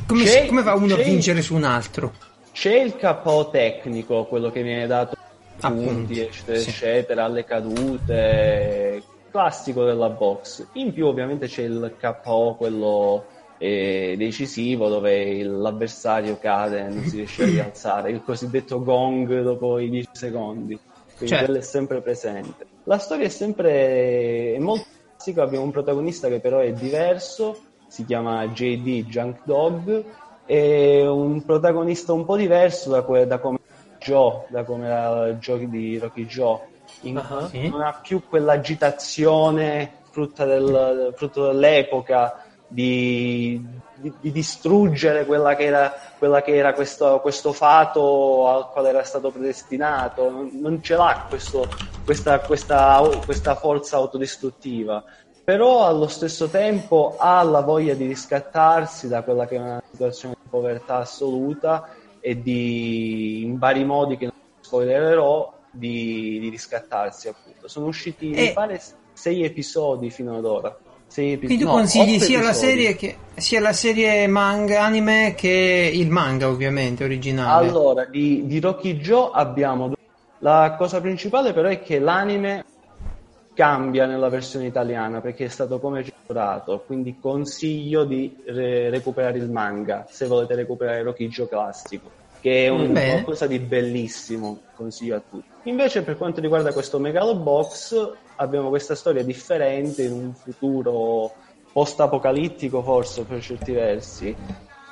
come, si- come va uno a vincere su un altro? C'è il KO tecnico, quello che viene dato Appunto, punti, eccetera, sì. eccetera, alle cadute, classico della box. In più ovviamente c'è il KO, quello eh, decisivo, dove il- l'avversario cade e non si riesce a rialzare, il cosiddetto gong dopo i 10 secondi. Quindi Certo. quello è sempre presente. La storia è sempre è molto classica, abbiamo un protagonista che però è diverso, si chiama JD Junk Dog, è un protagonista un po' diverso da, que- da come Joe, da come era gioco di Rocky Joe. In-. Sì. Non ha più quell'agitazione frutta del- frutto dell'epoca di, di- di distruggere quella che era, quella che era questo, questo fato al quale era stato predestinato. Non, non ce l'ha questo- questa, questa, questa forza autodistruttiva però allo stesso tempo ha la voglia di riscattarsi da quella che è una situazione di povertà assoluta e di in vari modi che non spoilererò di, di riscattarsi, appunto. Sono usciti, E- mi pare, sei episodi fino ad ora. Epi- Quindi tu no, consigli otto sia la, serie che, sia la serie manga anime che il manga, ovviamente, originale. Allora, di, di Rocky Joe abbiamo... La cosa principale però è che l'anime cambia nella versione italiana perché è stato come censurato, quindi consiglio di re- recuperare il manga se volete recuperare Rocky Joe classico, che è un Bene. qualcosa di bellissimo, consiglio a tutti. Invece per quanto riguarda questo Megalobox abbiamo questa storia differente in un futuro post-apocalittico forse per certi versi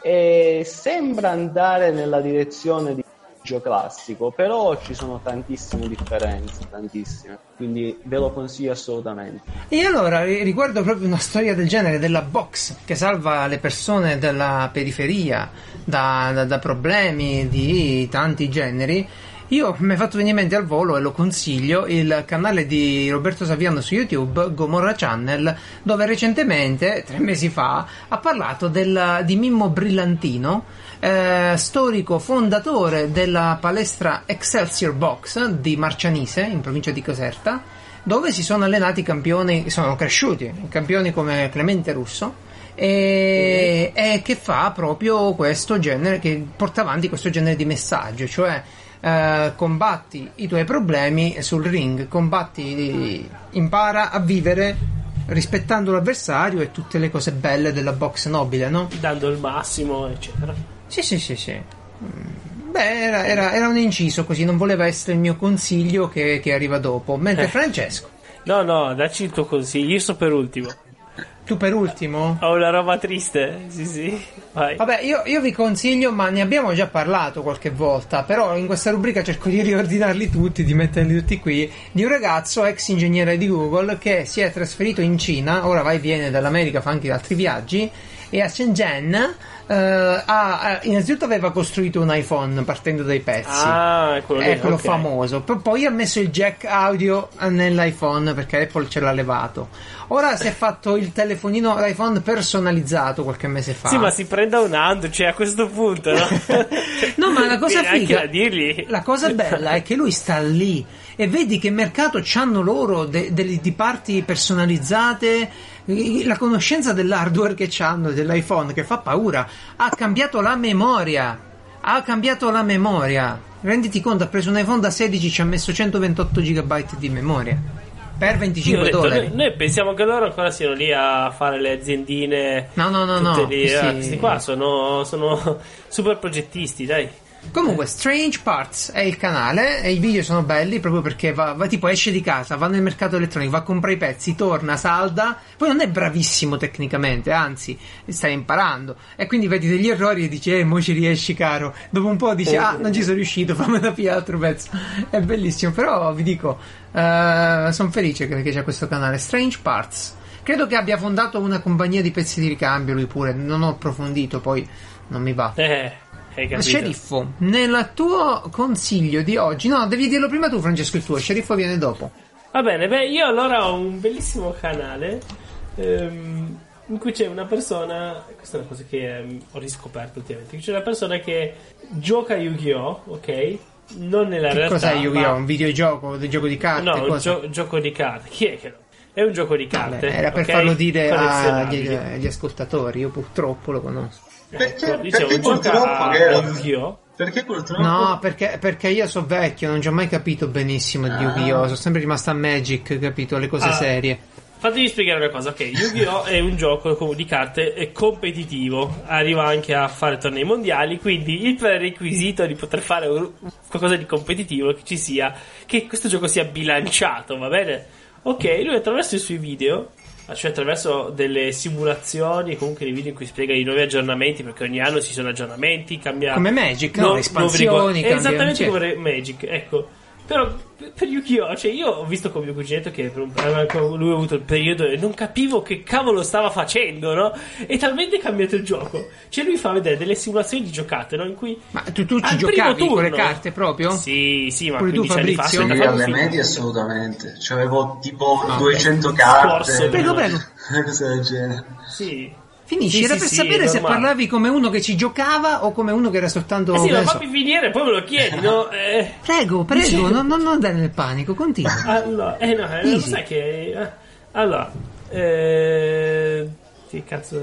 e sembra andare nella direzione di gioco classico, però ci sono tantissime differenze, tantissime, quindi ve lo consiglio assolutamente. E allora, ri- riguardo proprio una storia del genere, della box che salva le persone della periferia da, da- da problemi di tanti generi, io mi è fatto venire in mente al volo e lo consiglio il canale di Roberto Saviano su YouTube, Gomorra Channel, dove recentemente, tre mesi fa, ha parlato del- di Mimmo Brillantino, eh, storico fondatore della palestra Excelsior Box di Marcianise, in provincia di Caserta, dove si sono allenati campioni, sono cresciuti campioni come Clemente Russo e, e che fa proprio questo genere, che porta avanti questo genere di messaggio, cioè eh, combatti i tuoi problemi sul ring, combatti, impara a vivere rispettando l'avversario e tutte le cose belle della box nobile, no? Dando il massimo, eccetera. Sì, sì, sì, sì. Mm, Beh, era, era- era un inciso così, non voleva essere il mio consiglio che, che arriva dopo. Mentre Eh. Francesco, No, no, dacci il tuo consiglio. Io sto per ultimo. tu per ultimo? Ho una roba triste. Sì, sì. Vai. Vabbè, io, io vi consiglio, ma ne abbiamo già parlato qualche volta, però in questa rubrica cerco di riordinarli tutti, di metterli tutti qui, di un ragazzo ex ingegnere di Google che si è trasferito in Cina, ora va e viene dall'America, fa anche altri viaggi, e a Shenzhen eh, ha- ha- innanzitutto aveva costruito un iPhone partendo dai pezzi. Ah, quello lì. È quello ok. famoso. P- poi ha messo il jack audio nell'iPhone perché Apple ce l'ha levato. Ora si è fatto il telefonino l'iPhone personalizzato qualche mese fa. Sì, ma si prenda un Android, cioè a questo punto, no? No, ma la cosa figa, la cosa bella è che lui sta lì e vedi che mercato c'hanno loro de- delle di parti personalizzate, la conoscenza dell'hardware che c'hanno dell'iPhone che fa paura. Ha cambiato la memoria. Ha cambiato la memoria. Renditi conto, ha preso un iPhone da 16 ci ha messo 128 GB di memoria. Per Io ho 25 detto, dollari. noi, noi pensiamo che loro ancora siano lì a fare le aziendine. No, no, no, no, lì. questi- Ah, questi qua sono, sono super progettisti, dai. Comunque, Strange Parts è il canale e i video sono belli proprio perché va, va- tipo esce di casa, va nel mercato elettronico, va a comprare i pezzi, torna, salda. Poi non è bravissimo tecnicamente, anzi, stai imparando. E quindi vedi degli errori e dici, eh, mo ci riesci, caro. Dopo un po' dici, ah, non ci sono riuscito, fammi da più altro pezzo. È bellissimo, però vi dico, sono felice che, che c'è questo canale, Strange Parts. Credo che abbia fondato una compagnia di pezzi di ricambio lui pure, non ho approfondito, poi non mi va. Eh. Sceriffo, nel tuo consiglio di oggi, no, devi dirlo prima tu, Francesco. Il tuo sceriffo viene dopo. Va bene, beh, io allora ho un bellissimo canale ehm, in cui c'è una persona, questa è una cosa che ehm, ho riscoperto ultimamente, c'è una persona che gioca a Yu-Gi-Oh, ok? Non nella Che realtà. cos'è Yu-Gi-Oh? ma- Un videogioco, un gioco di carte? No, un cosa? gio- gioco di carte. Chi è che lo- È un gioco di carte. Vabbè, era per ok? farlo dire agli, agli ascoltatori. Io purtroppo lo conosco. Perché, Ecco, dicevo, perché a che era- Yu-Gi-Oh! Perché purtroppo No, perché, perché io so vecchio, non ci ho mai capito benissimo di Yu-Gi-Oh! Sono sempre rimasto a Magic, capito? Le cose Ah. serie. Fatemi spiegare una cosa, ok, Yu-Gi-Oh! è un gioco di carte competitivo, arriva anche a fare tornei mondiali, quindi il prerequisito di poter fare qualcosa di competitivo è che ci sia, che questo gioco sia bilanciato, va bene? Ok, lui attraverso i suoi video, cioè attraverso delle simulazioni, comunque dei video in cui spiega i nuovi aggiornamenti, perché ogni anno ci sono aggiornamenti, cambia... Come Magic, no? nuovi Espansioni, cambia- Esattamente cioè- come Magic, ecco. Però per- Yu-Gi-Oh! Cioè, io ho visto con mio cuginetto che per un- lui ha avuto il periodo e non capivo che cavolo stava facendo, no? E talmente è cambiato il gioco. Cioè, lui fa vedere delle simulazioni di giocate, no? In cui. Ma tu, tu ci giocavi con le carte proprio? Sì, sì, ma Pure tu, 15 anni fa. Sì, alle finire. medie assolutamente. C'avevo tipo Ah, 200 ok. carte. Scorso. Prego, prego. Una cosa del genere. Sì. Finisci, Sì, era sì, per sì, sapere se parlavi come uno che ci giocava o come uno che era soltanto... Eh sì, ma ne so. fammi finire, poi me lo chiedi, no? Eh, Prego, prego, non, non andare nel panico, continua. allora, eh no, eh, sai che... eh, allora, eh, che cazzo?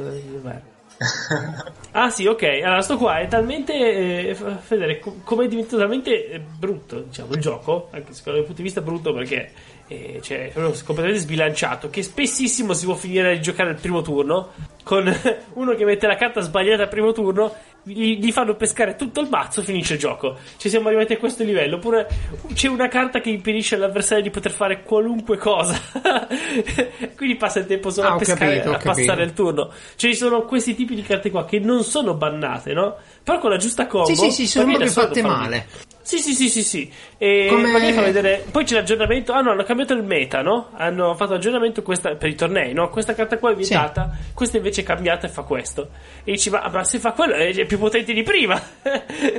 Ah sì, ok, allora sto qua è talmente eh, co- come è diventato talmente eh, brutto, diciamo, il gioco, anche secondo il punto di vista brutto perché eh, cioè, proprio completamente sbilanciato, che spessissimo si può finire a giocare al primo turno con uno che mette la carta sbagliata al primo turno gli, gli fanno pescare tutto il mazzo finisce il gioco. Ci siamo arrivati a questo livello oppure c'è una carta che impedisce all'avversario di poter fare qualunque cosa. Quindi passa il tempo solo Ah, a pescare capito, a passare il turno. Ci sono questi tipi di carte qua che non sono bannate no? Però con la giusta combo Sì, sì, sì, sono proprio fatte male. sì, sì, sì, sì, sì. E Come- fa vedere. Poi c'è l'aggiornamento. Ah, no, hanno cambiato il meta, no? Hanno fatto l'aggiornamento questa, per i tornei, no? Questa carta qua è vietata, questa invece è cambiata e fa questo. E dici, ma, ma se fa quello è più potente di prima,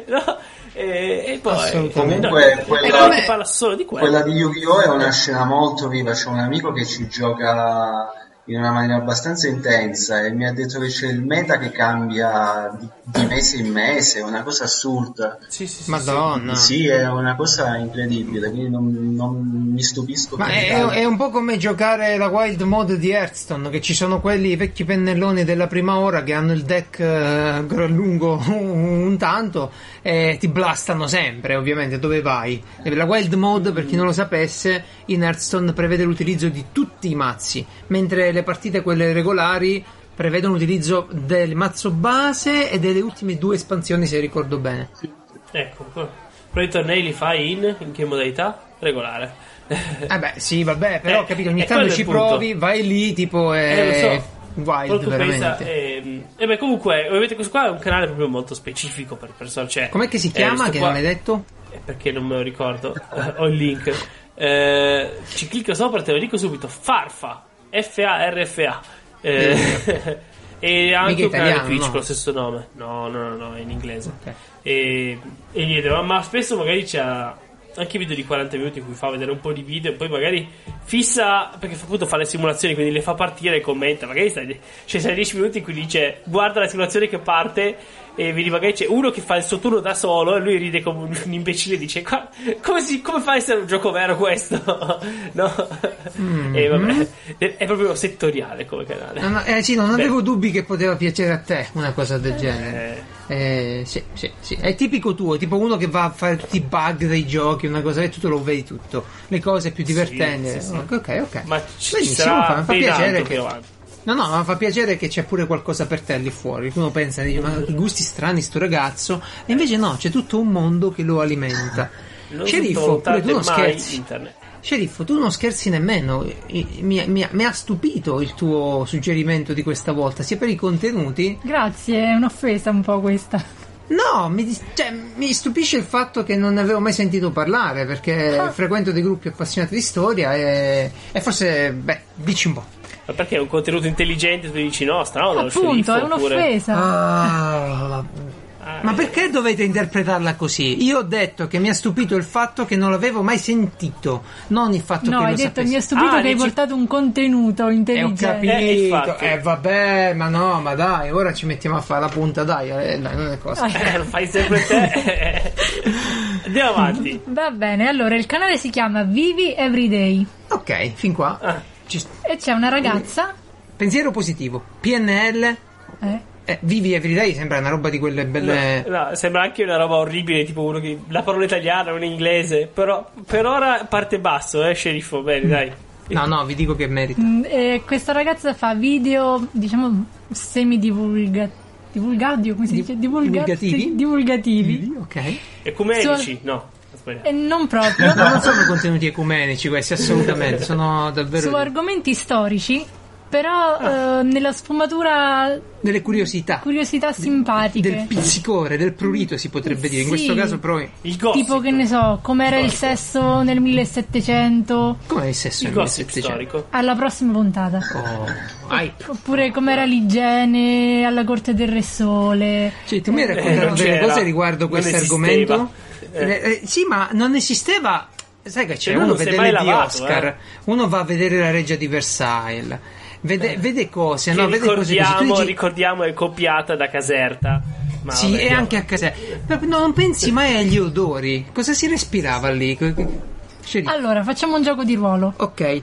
no? E, e poi. Comunque, no, quella- che parla solo di quello. Quella di Yu-Gi-Oh! è una scena molto viva. C'è un amico che ci gioca in una maniera abbastanza intensa e mi ha detto che c'è il meta che cambia di, di mese in mese, è una cosa assurda. Sì, sì, sì, Madonna. Sì, è una cosa incredibile, quindi non, non mi stupisco Ma è, tanto. è un po' come giocare la wild mode di Hearthstone, che ci sono quelli vecchi pennelloni della prima ora che hanno il deck eh, lungo un tanto e ti blastano sempre, ovviamente, dove vai. La wild mode, per chi non lo sapesse, in Hearthstone prevede l'utilizzo di tutti i mazzi, mentre le partite, quelle regolari, prevedono l'utilizzo del mazzo base e delle ultime due espansioni, se ricordo bene. Ecco, però i tornei li fai in, in che modalità? Regolare. Eh beh, sì, vabbè, però Eh, capito, ogni tanto ci punto. provi, vai lì, tipo è Eh, lo so. Wild Però tu veramente. pensa, ehm, e beh, comunque, ovviamente questo qua è un canale proprio molto specifico per persone. Cioè, Com'è che si eh, chiama? che qua- non hai detto? Eh, Perché non me lo ricordo. Eh, Ho il link. Eh, ci clicco sopra, te lo dico subito. Farfa. F-A-R-F-A. Eh, e anche Mica un canale italiano, Twitch no? con lo stesso nome. No, no, no, no, è in inglese. Ok. E, e niente, ma, ma spesso magari c'ha anche video di 40 minuti in cui fa vedere un po' di video e poi magari fissa perché appunto fa le simulazioni quindi le fa partire e commenta magari stai, cioè stai 10 minuti in cui dice guarda la simulazione che parte e vedi magari c'è uno che fa il suo turno da solo e lui ride come un, imbecille e dice "Qua- come, si, come fa a essere un gioco vero questo no e vabbè è, è proprio settoriale come canale No, no, eh sì, non Beh. avevo dubbi che poteva piacere a te una cosa del genere. Eh, sì, sì, sì. È tipico tuo, tipo uno che va a fare tutti i bug dei giochi, una cosa e tu te lo vedi tutto. Le cose più divertenti. sì, sì. Ok, ok. ok. ma ci Benissimo, sarà fa, fa piacere che... più avanti. No, no, ma fa piacere che c'è pure qualcosa per te lì fuori. Uno pensa, dice, ma che gusti strani sto ragazzo. E invece no, c'è tutto un mondo che lo alimenta. non Sceriffo, pure tu non scherzi. internet Sceriffo, tu non scherzi nemmeno. Mi, mi- mi ha stupito il tuo suggerimento di questa volta, sia per i contenuti. Grazie, è un'offesa un po' questa. No, mi, cioè, mi stupisce il fatto che non ne avevo mai sentito parlare perché Ah. frequento dei gruppi appassionati di storia e, e forse, beh, dici un po'. Ma perché è un contenuto intelligente? Tu dici no, strano, Appunto, è oppure- un'offesa. Ah, Ah, ma eh, perché dovete interpretarla così? Io ho detto che mi ha stupito il fatto che non l'avevo mai sentito, non il fatto No, che hai lo detto sapessi. mi ha stupito Ah, che hai dici- portato un contenuto E ho intelligente. capito, Eh, infatti. eh, vabbè, ma no, ma dai, ora ci mettiamo a fare la punta, dai, eh, dai, non è cosa. Eh, lo fai sempre te. Andiamo avanti. Va bene, allora il canale si chiama Vivi Everyday Ok, fin qua. Ah. Ci- e c'è una ragazza. Pensiero positivo, PNL, Eh? eh, vivi everyday, sembra una roba di quelle belle... No, sembra anche una roba orribile, tipo uno che la parola italiana, una inglese. Però per ora parte basso, eh, sceriffo. Bene, dai. No, no, vi dico che merita. Mm, e questa ragazza fa video, diciamo, semi-divulga... divulgati, come si Di- dice? Divulga- divulgativi? divulgativi. Ok. Ecumenici? No, ho sbagliato. E non proprio. No, non sono contenuti ecumenici questi, assolutamente, sono davvero su argomenti storici, però eh, nella sfumatura delle curiosità. curiosità simpatiche. Del pizzicore, del prurito si potrebbe dire. In Sì. questo caso però Il gossip. Tipo che ne so, com'era il Storico. sesso nel 1700 come il sesso Il nel gossip 1700? storico. alla prossima puntata. Oh, hype. Oppure com'era l'igiene alla corte del Re Sole. Cioè, tu mi hai Eh, cose riguardo questo argomento? Eh. Eh, eh, sì, ma non esisteva. Sai che c'è? E tu Uno sei vede le di Oscar, eh. uno va a vedere la reggia di Versailles, vede, vede cose, Che no? Vede cose così. Dici- ricordiamo è copiata da Caserta. Ma sì, vabbè, e andiamo anche a casa. Ma non pensi mai agli odori? Cosa si respirava lì? Sceriffo. Allora, facciamo un gioco di ruolo. Ok.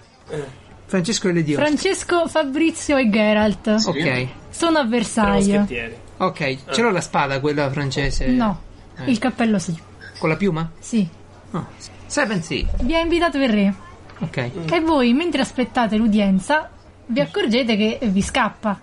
Francesco e le Dio. Francesco, Fabrizio e Geralt ok. sono a Versailles. Ok, ce l'ho la spada, quella francese. No, Eh. il cappello sì. Con la piuma? Sì. No. Seven sì. Vi ha invitato il re. Ok. E voi, mentre aspettate l'udienza, vi accorgete che vi scappa.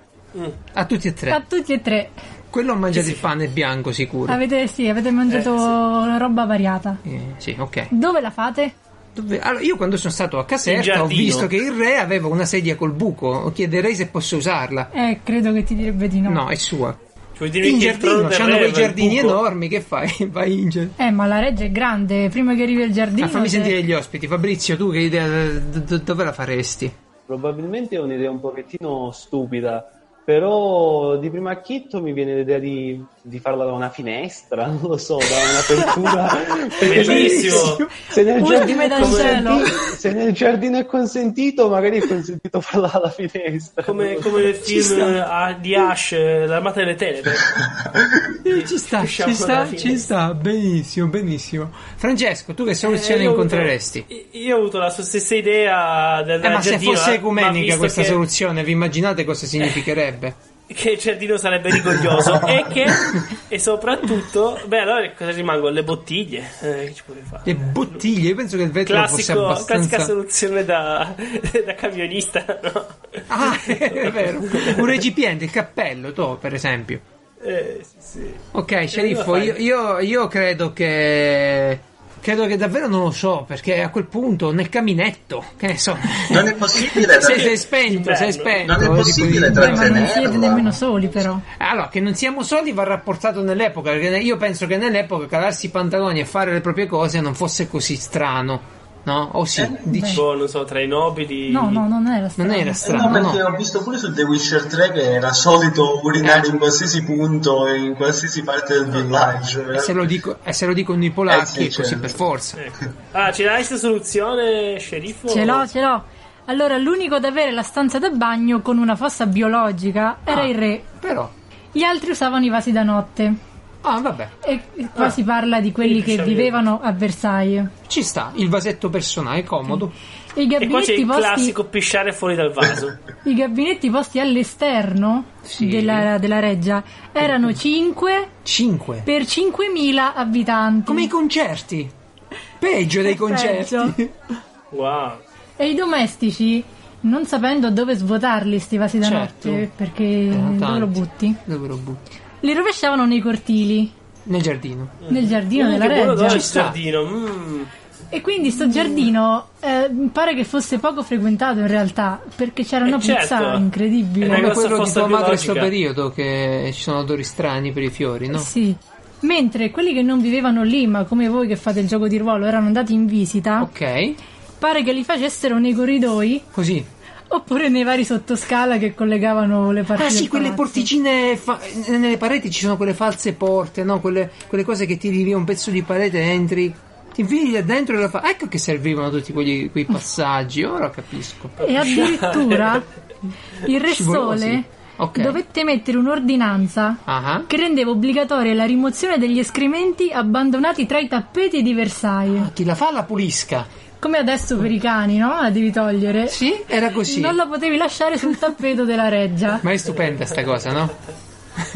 A tutti e tre. A tutti e tre. Quello ha mangiato il pane bianco sicuro. Avete, sì, avete mangiato roba variata. Eh, sì, ok. Dove la fate? Dove- Allora, io quando sono stato a Caserta ho visto che il re aveva una sedia col buco. Chiederei se posso usarla. Eh, credo che ti direbbe di no. No, è sua. Cioè, In giardino, c'hanno re quei giardini enormi, che fai? Vai in giardino. Eh, ma la reggia è grande. Prima che arrivi al giardino. Ah, fammi c'è- sentire gli ospiti. Fabrizio, tu che idea d- d- dove la faresti? Probabilmente è un'idea un pochettino stupida, però di primo acchitto mi viene l'idea di, di farla da una finestra, non lo so, da un'apertura. Bellissimo. Se nel, giardino se nel giardino è consentito, magari è consentito farla alla finestra. Come, come nel film sta. eh, di Ash, eh, l'armata delle tenebre. Eh, ci sta, ci sta, dalla ci sta, benissimo, benissimo. Francesco, tu che soluzione Eh, ho avuto- incontreresti? Io ho avuto la sua stessa idea del Eh, ma se fosse ma ecumenica questa che- soluzione, vi immaginate cosa significherebbe? Che il giardino sarebbe rigoglioso e che e soprattutto beh allora cosa rimangono le bottiglie eh, che ci puoi fare Le bottiglie, io penso che il vetro fosse Classico, abbastanza... classica soluzione da, da camionista no? Ah, è vero. Un recipiente, il cappello, tu, per esempio. Eh, sì, sì. Ok, sceriffo, io, io, io credo che... Credo che davvero non lo so, perché a quel punto nel caminetto, che ne so... Non è possibile Se sei spento, sei spento. Non è possibile Eh, ma non siete nemmeno soli, però. Allora, che non siamo soli va rapportato nell'epoca, perché io penso che nell'epoca calarsi i pantaloni e fare le proprie cose non fosse così strano, no? O sì, dici... Boh, non so tra i nobili No, no, non era Non strano. era Eh strano, no, perché no. ho visto pure su The Witcher 3 che era solito urinare Eh. in qualsiasi punto, in qualsiasi parte del villaggio. E se lo, dico, e se lo dicono i polacchi, Eh sì, è così certo. per forza. Ecco. ah ce l'hai questa soluzione sceriffo Ce l'ho, ce l'ho. Allora, l'unico ad avere la stanza da bagno con una fossa biologica era Ah. il re. Però... Gli altri usavano i vasi da notte. Ah, vabbè, E qua si parla di quelli che vivevano a Versailles. ci sta, il vasetto personale, comodo. I e qua c'è gabinetti, il posti, classico pisciare fuori dal vaso I gabinetti posti all'esterno Sì. della, della reggia erano 5 5. per 5.000 abitanti. Come i concerti. Peggio dei concerti. Wow E i domestici, non sapendo dove svuotarli sti vasi da Certo. notte, perché Erano dove lo butti, Dove lo butti? Li rovesciavano nei cortili, Nel giardino. nel giardino Mm, della reggia. Ci sta. giardino mm. E quindi sto giardino eh, pare che fosse poco frequentato in realtà, perché c'era una Eh, puzza certo. incredibile. È una Come grossa quello di fossa tua madre in sto biologica. periodo, che ci sono odori strani per i fiori, no? Sì. Mentre quelli che non vivevano lì, ma come voi che fate il gioco di ruolo, erano andati in visita, Ok, pare che li facessero nei corridoi così. Oppure nei vari sottoscala che collegavano le parti Ah sì, quelle palazzo. porticine, fa- nelle pareti ci sono quelle false porte, no? Quelle, quelle cose che tiri via un pezzo di parete, entri, ti infili là dentro e la fa... Ecco che servivano tutti quegli, quei passaggi, ora capisco. E addirittura il Re. Sole Ok. dovette mettere un'ordinanza Ah, che rendeva obbligatoria la rimozione degli escrementi abbandonati tra i tappeti di Versailles. chi la fa la pulisca. Come adesso per i cani, no? La devi togliere. Sì, era così. Non la potevi lasciare sul tappeto della reggia. Ma è stupenda sta cosa, no?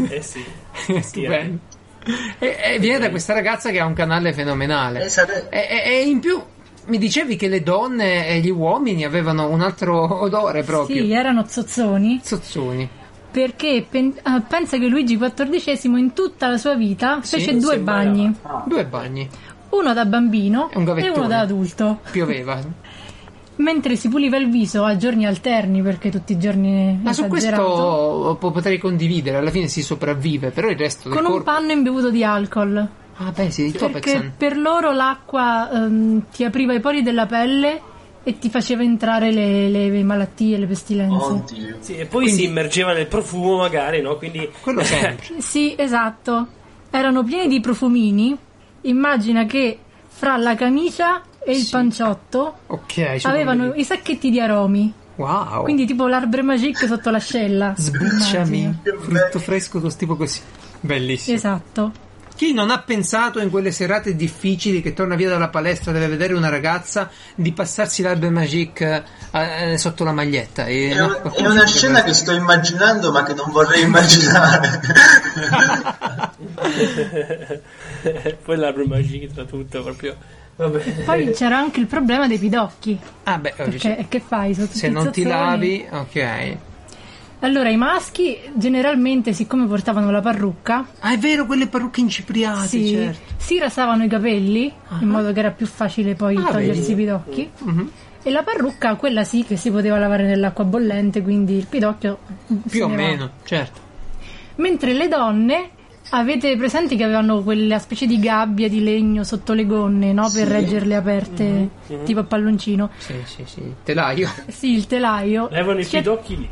eh sì È stupendo. E, e viene da questa ragazza che ha un canale fenomenale. Eh, sare- E, e- e in più mi dicevi che le donne e gli uomini avevano un altro odore proprio. Sì, erano zozzoni. Zozzoni. Perché pen- ah, pensa che Luigi XIV in tutta la sua vita Sì, fece due sembra- bagni. Due bagni. Uno da bambino E un uno da adulto. Pioveva. Mentre si puliva il viso a giorni alterni, perché tutti i giorni Ma su questo po- potrei condividere, alla fine si sopravvive, però il resto del con un corpo... panno imbevuto di alcol. Ah beh sì, il Perché per loro l'acqua ehm, ti apriva i pori della pelle e ti faceva entrare le, le malattie, le pestilenze. Oddio. Sì, e poi Quindi- si immergeva nel profumo magari no quindi Quello sempre. Sì, esatto. Erano pieni di profumini. Immagina che fra la camicia e il Sì. panciotto ok, su avevano i sacchetti di aromi. Wow. Quindi tipo l'arbre magique sotto l'ascella. Sbucciami. Frutto fresco, tipo così. Bellissimo. Esatto. Chi non ha pensato in quelle serate difficili che torna via dalla palestra deve vedere una ragazza di passarsi l'albe magique eh, sotto la maglietta? E, È, no, è una scena che sto immaginando ma che non vorrei immaginare. Poi l'arbre magico tra tutto, proprio. Vabbè. Poi c'era anche il problema dei pidocchi. Ah, beh, oggi Perché che fai? Sono se non ti lavi, ok. Allora, i maschi generalmente, siccome portavano la parrucca, Ah, è vero, quelle parrucche incipriate, si, certo. si rasavano i capelli in modo che era più facile poi Ah, togliersi vedi. i pidocchi. Mhm. E la parrucca, quella sì, che si poteva lavare nell'acqua bollente, quindi il pidocchio Più o ne va. meno, certo. Mentre le donne avete presenti che avevano quella specie di gabbia di legno sotto le gonne, no? Per reggerle aperte, Mm-hmm. tipo a palloncino. Sì, sì, sì. Telaio. Sì, il telaio. Levano i pidocchi lì.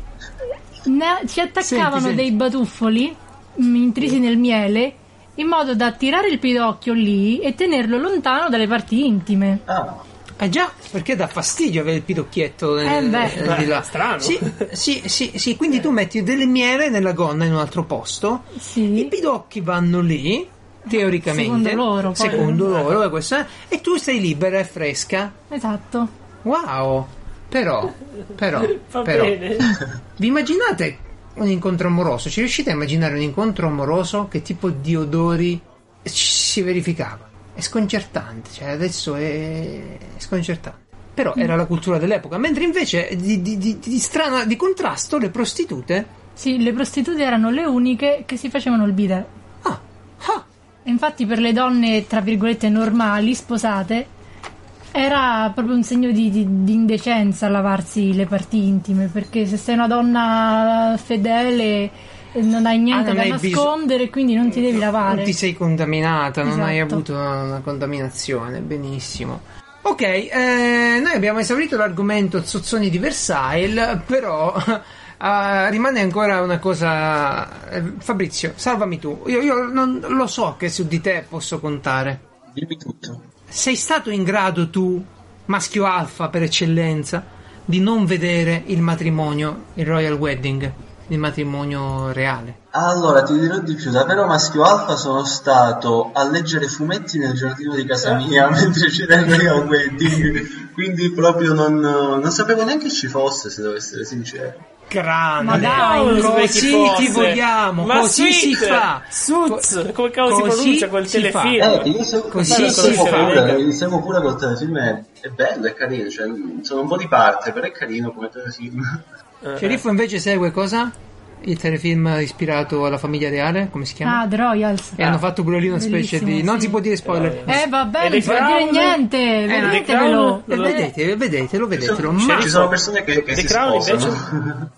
Ne- ci attaccavano Senti, senti. dei batuffoli mm, intrisi nel miele in modo da tirare il pidocchio lì e tenerlo lontano dalle parti intime. Ah, Eh già, perché dà fastidio avere il pidocchietto eh, Eh beh. eh, di là. Strano. Sì, sì, sì, sì, quindi tu metti delle miele nella gonna in un altro posto, i Sì. pidocchi vanno lì, teoricamente. Secondo loro, poi. Secondo loro, eh, e tu stai libera e fresca. Esatto. Wow! Però, però, però, vi immaginate un incontro amoroso? Ci riuscite a immaginare un incontro amoroso? Che tipo di odori si verificava? È sconcertante, cioè adesso è sconcertante. Però era la cultura dell'epoca, mentre invece di, di- di- di strana, di contrasto le prostitute. Sì, le prostitute erano le uniche che si facevano il bidet. Ah, ah, E infatti per le donne, tra virgolette, normali, sposate, era proprio un segno di, di- di indecenza lavarsi le parti intime, perché se sei una donna fedele non hai niente Ah, non da hai nascondere, quindi non ti devi lavare. non ti sei contaminata, non hai Esatto. avuto una, una contaminazione, benissimo. Ok, eh, noi abbiamo esaurito l'argomento zozzoni di Versailles, però eh, rimane ancora una cosa. eh, Fabrizio, salvami tu. Io, io non lo so che su di te posso contare. dimmi tutto. Sei stato in grado tu, maschio alfa per eccellenza, di non vedere il matrimonio, il royal wedding, il matrimonio reale? Allora, ti dirò di più, da vero maschio alfa sono stato a leggere fumetti nel giardino di casa mia mentre c'era il Royal Wedding, quindi proprio non, non sapevo neanche ci fosse, se devo essere sincero. Grande, Ma dai, così ti vogliamo, Ma così si Sweet, fa. Suits, come cavolo si pronuncia quel si telefilm? Eh, io seguo, Così si fa. pure, io seguo pure col telefilm, è, è bello, è carino, cioè, sono un po' di parte, però è carino come telefilm. Sceriffo invece segue cosa? Il telefilm ispirato alla famiglia reale, come si chiama? Ah, The Royals. e hanno fatto pure lì una specie bellissimo, di... Non sì. si può dire spoiler. Eh E vabbè, The non si può dire niente, The vedetevelo. Crown? Eh, vedete, vedetelo, vedetelo. Ci Ma sono, ci sono persone che, che The si Crown, sposano.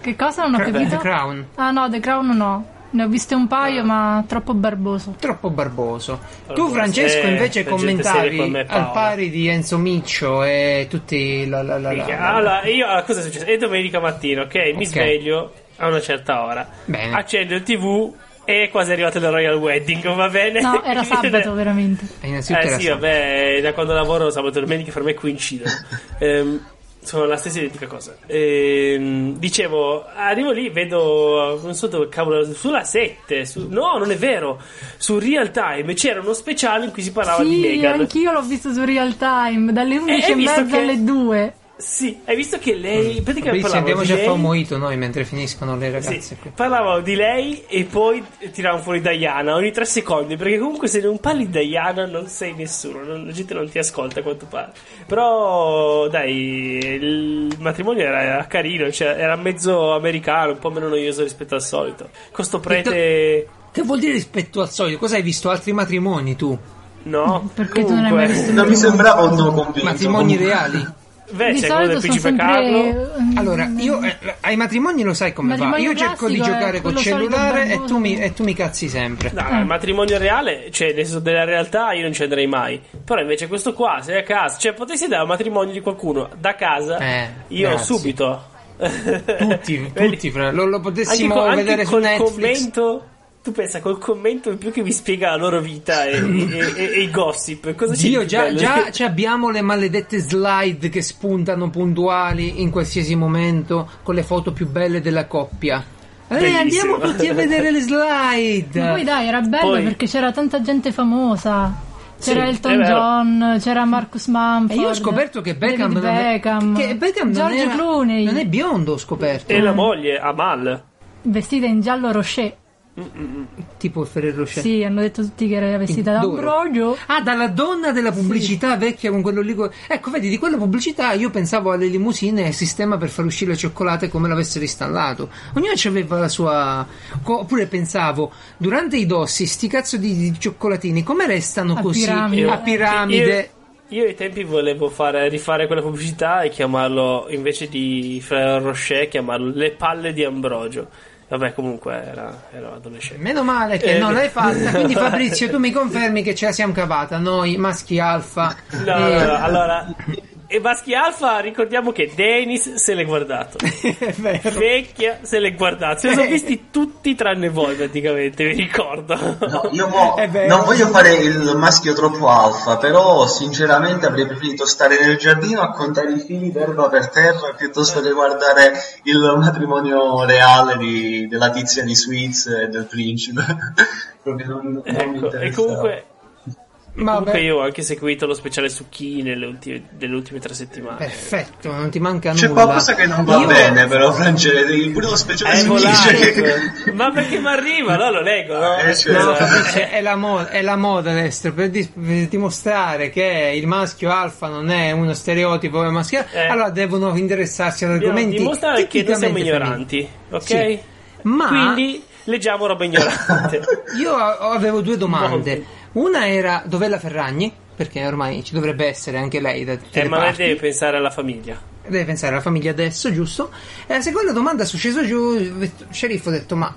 Che cosa non ho The capito? Crown, Ah no, The Crown no. Ne ho viste un paio, ma troppo barboso. troppo barboso. Tu, Francesco, eh, invece commentavi al pari di Enzo Miccio e tutti la, la, la, la- la- Allora, io allora, cosa è successo? È domenica mattina, ok? Mi Ok. sveglio a una certa ora. Bene. Accendo il TV e è quasi arrivato il Royal Wedding, va bene? No, era sabato veramente. Eh, innanzitutto Eh sì, sabato. vabbè, da quando lavoro sabato e domenica per me coincidono. Ehm, sono la stessa identica cosa. Ehm, dicevo, arrivo lì, vedo, non so dove cavolo, sulla 7, su- no, non è vero, su Real Time c'era uno speciale in cui si parlava di Sì, Meghan. anch'io l'ho visto su Real Time, dalle 11 hai e visto mezza alle 2. Sì, hai visto che lei, praticamente Fabrizio, parlava andiamoci di a lei. fare un noi mentre finiscono le ragazze Sì, qui. parlavano di lei e poi tiravano fuori Diana ogni tre secondi perché comunque se non parli di Diana non sei nessuno, non- la gente non ti ascolta quanto parli. Però dai, il matrimonio era, era carino, cioè, era mezzo americano, un po' meno noioso rispetto al solito. Con sto prete... Che vuol dire rispetto al solito? Cosa hai visto? Altri matrimoni tu? No, Perché tu non hai mai visto Non mi sembrava un no convinto. Matrimoni reali? Beh, Di c'è quello del principe Carlo. sempre... mm, Allora, io eh, ai matrimoni lo sai come va. Io cerco di è giocare col cellulare e tu, mi, e tu mi cazzi sempre. No, il matrimonio reale, cioè nel senso della realtà io non ci andrei mai. Però invece questo qua, sei a casa, cioè potessi dare un matrimonio di qualcuno da casa, Eh, io grazie. subito. Tutti, tutti, fra- lo, lo potessimo anche, co- anche vedere su col Netflix. commento tu pensa col commento in più che vi spiega la loro vita e, e- e- e i gossip. Cosa c'è Dio, di già, già ci abbiamo le maledette slide che spuntano puntuali in qualsiasi momento con le foto più belle della coppia. Eh, andiamo tutti a vedere le slide. Ma poi dai, era bello Poi- perché c'era tanta gente famosa. C'era Sì, Elton vero. John, c'era Marcus Mumford. E io ho scoperto che Beckham, non è- Beckham, che Beckham non, George era- Clooney, non è biondo, ho scoperto. E la moglie, Amal. vestita in giallo rocher. Tipo il Ferrero Rocher. Sì, hanno detto tutti che era vestita da. Ambrogio. Ah, dalla donna della pubblicità vecchia con quello lì. co- Ecco, vedi, di quella pubblicità io pensavo alle limousine e al sistema per far uscire le cioccolate come l'avessero installato. Ognuno aveva la sua. Oppure pensavo, durante i dossi, sti cazzo di, di cioccolatini, come restano A così? piramide. A piramide. Io, io ai tempi volevo fare, rifare quella pubblicità e chiamarlo invece di Ferrero Rocher, chiamarlo Le palle di Ambrogio. Vabbè, comunque era, ero adolescente. Meno male che Eh, non l'hai fatta. Quindi, Fabrizio, tu mi confermi che ce la siamo cavata, noi maschi alfa. No, e- no, no, allora. E Baschi Alfa, ricordiamo che Dennis se l'è guardato. Vecchia se l'è guardato. Se li sono visti tutti tranne voi, praticamente, vi ricordo. No, io mo non voglio fare il maschio troppo alfa, però sinceramente avrei preferito stare nel giardino a contare i fili d'erba per terra piuttosto che guardare il matrimonio reale di- della tizia di Sweets e del principe. Proprio non, non mi Ecco, e comunque. Vabbè. Comunque io ho anche seguito lo speciale su Chi nelle ultime, delle ultime tre settimane. Perfetto, non ti manca C'è nulla. qualcosa che non va Io- bene, però, Francesco. Pure lo speciale È su volato. Nietzsche che- Ma perché mi arriva? No, lo leggo, no? Eh, cioè, No, Eh, è la moda, è la moda Lester, per, dis- per dimostrare che il maschio alfa non è uno stereotipo maschile, Eh. allora devono interessarsi ad argomenti dimostrare che non siamo ignoranti, ok? Sì. Ma- Quindi leggiamo roba ignorante. Io avevo due domande. Una era dov'è la Ferragni? Perché ormai ci dovrebbe essere anche lei da tutte eh, ma lei parti. deve pensare alla famiglia. Deve pensare alla famiglia adesso, giusto? E la seconda domanda sono sceso giù, il sceriffo ha detto, ma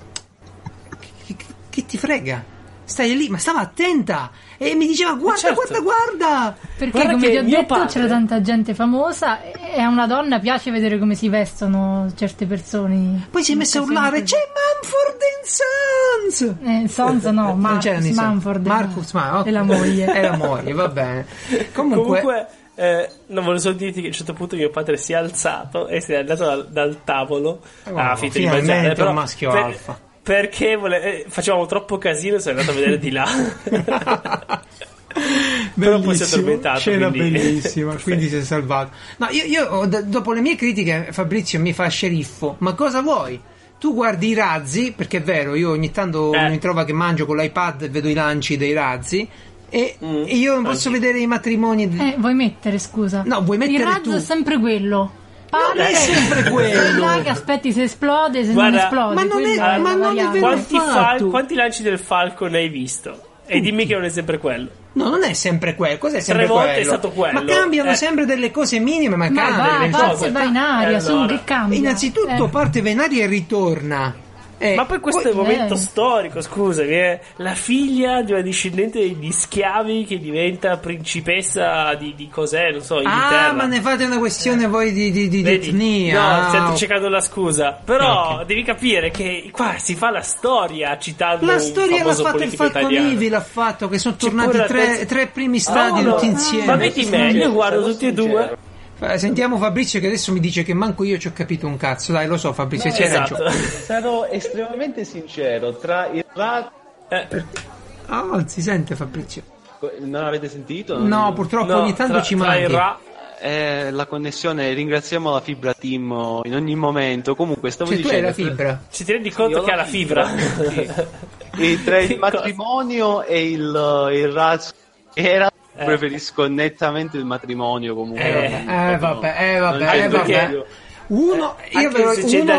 che, che- che ti frega? Stai lì, ma stava attenta e mi diceva guarda, certo. guarda, guarda. Perché Guarda come ti ho mio detto padre- c'era tanta gente famosa e a una donna piace vedere come si vestono certe persone. Poi si è messa a urlare, c'è Mumford Sons! Eh, Sons no, Non c'era Marcus. Mumford. Marcus Ma- ok. E la moglie. E la moglie, va bene. Comunque, Comunque, eh, non volevo solo dirti che a un certo punto mio padre si è alzato e si è andato dal, dal tavolo Wow, a finta di mangiare. un però maschio per- alfa. Perché vole- eh, facevamo troppo casino e sono andato a vedere di là. Però poi si è addormentato, Scena quindi- bellissima, quindi si è salvato. No, io, io dopo le mie critiche, Fabrizio mi fa sceriffo. Ma cosa vuoi? Tu guardi i razzi, perché è vero, io ogni tanto Eh. mi trovo che mangio con l'iPad e vedo i lanci dei razzi. E, Mm, e io non posso anche. vedere i matrimoni. di- Eh, vuoi mettere, scusa? No, vuoi mettere Il razzo tu. è sempre quello. Non è Parte, sempre quello. Che aspetti se esplode, se Guarda, non esplode. ma non è- ma non è variante. vero. quanti, fal- quanti lanci del Falcon hai visto? E dimmi che non è sempre quello. No, non è sempre quello. Cos'è sempre volte quello? è stato quello. Ma cambiano Eh. sempre delle cose minime, ma, Ma cambiano. vai, le pazzo cose. e va in aria, Eh, su, allora. che cambia? Innanzitutto Eh. parte Venaria e ritorna. Eh, Ma poi questo è il poi- momento eh. storico, scusami, eh. la figlia di una discendente di schiavi che diventa principessa di, di cos'è, non so, Inghilterra. Ah, ma ne fate una questione voi di, di, di, Vedi? etnia. No, Ah, ok. cercando la scusa. Però Ok. devi capire che qua si fa la storia citando La un storia l'ha fatto il italiano. Falconivi, l'ha fatto, che sono C'è tornati tre, terza- tre primi stadi Ah, no. tutti insieme. Ma vedi me, io guardo tutti e due. Eh, Sentiamo Fabrizio che adesso mi dice che manco io ci ho capito un cazzo. Dai, lo so Fabrizio, c'hai Esatto. ragione. Sarò estremamente sincero, tra il razzo... Eh, Ah, non si sente Fabrizio. Non avete sentito? No, purtroppo no, ogni tanto tra- ci il Ra- Eh, la connessione, ringraziamo la Fibra Team in ogni momento. Comunque, stavo Cioè tu hai dicendo... la fibra. Ci ti rendi conto Io che ha la la fibra? Sì. E tra il matrimonio e il, il razzo era Eh. preferisco nettamente il matrimonio comunque Eh, non- Eh, proprio vabbè, eh, vabbè, eh, vabbè. Uno, Eh, io da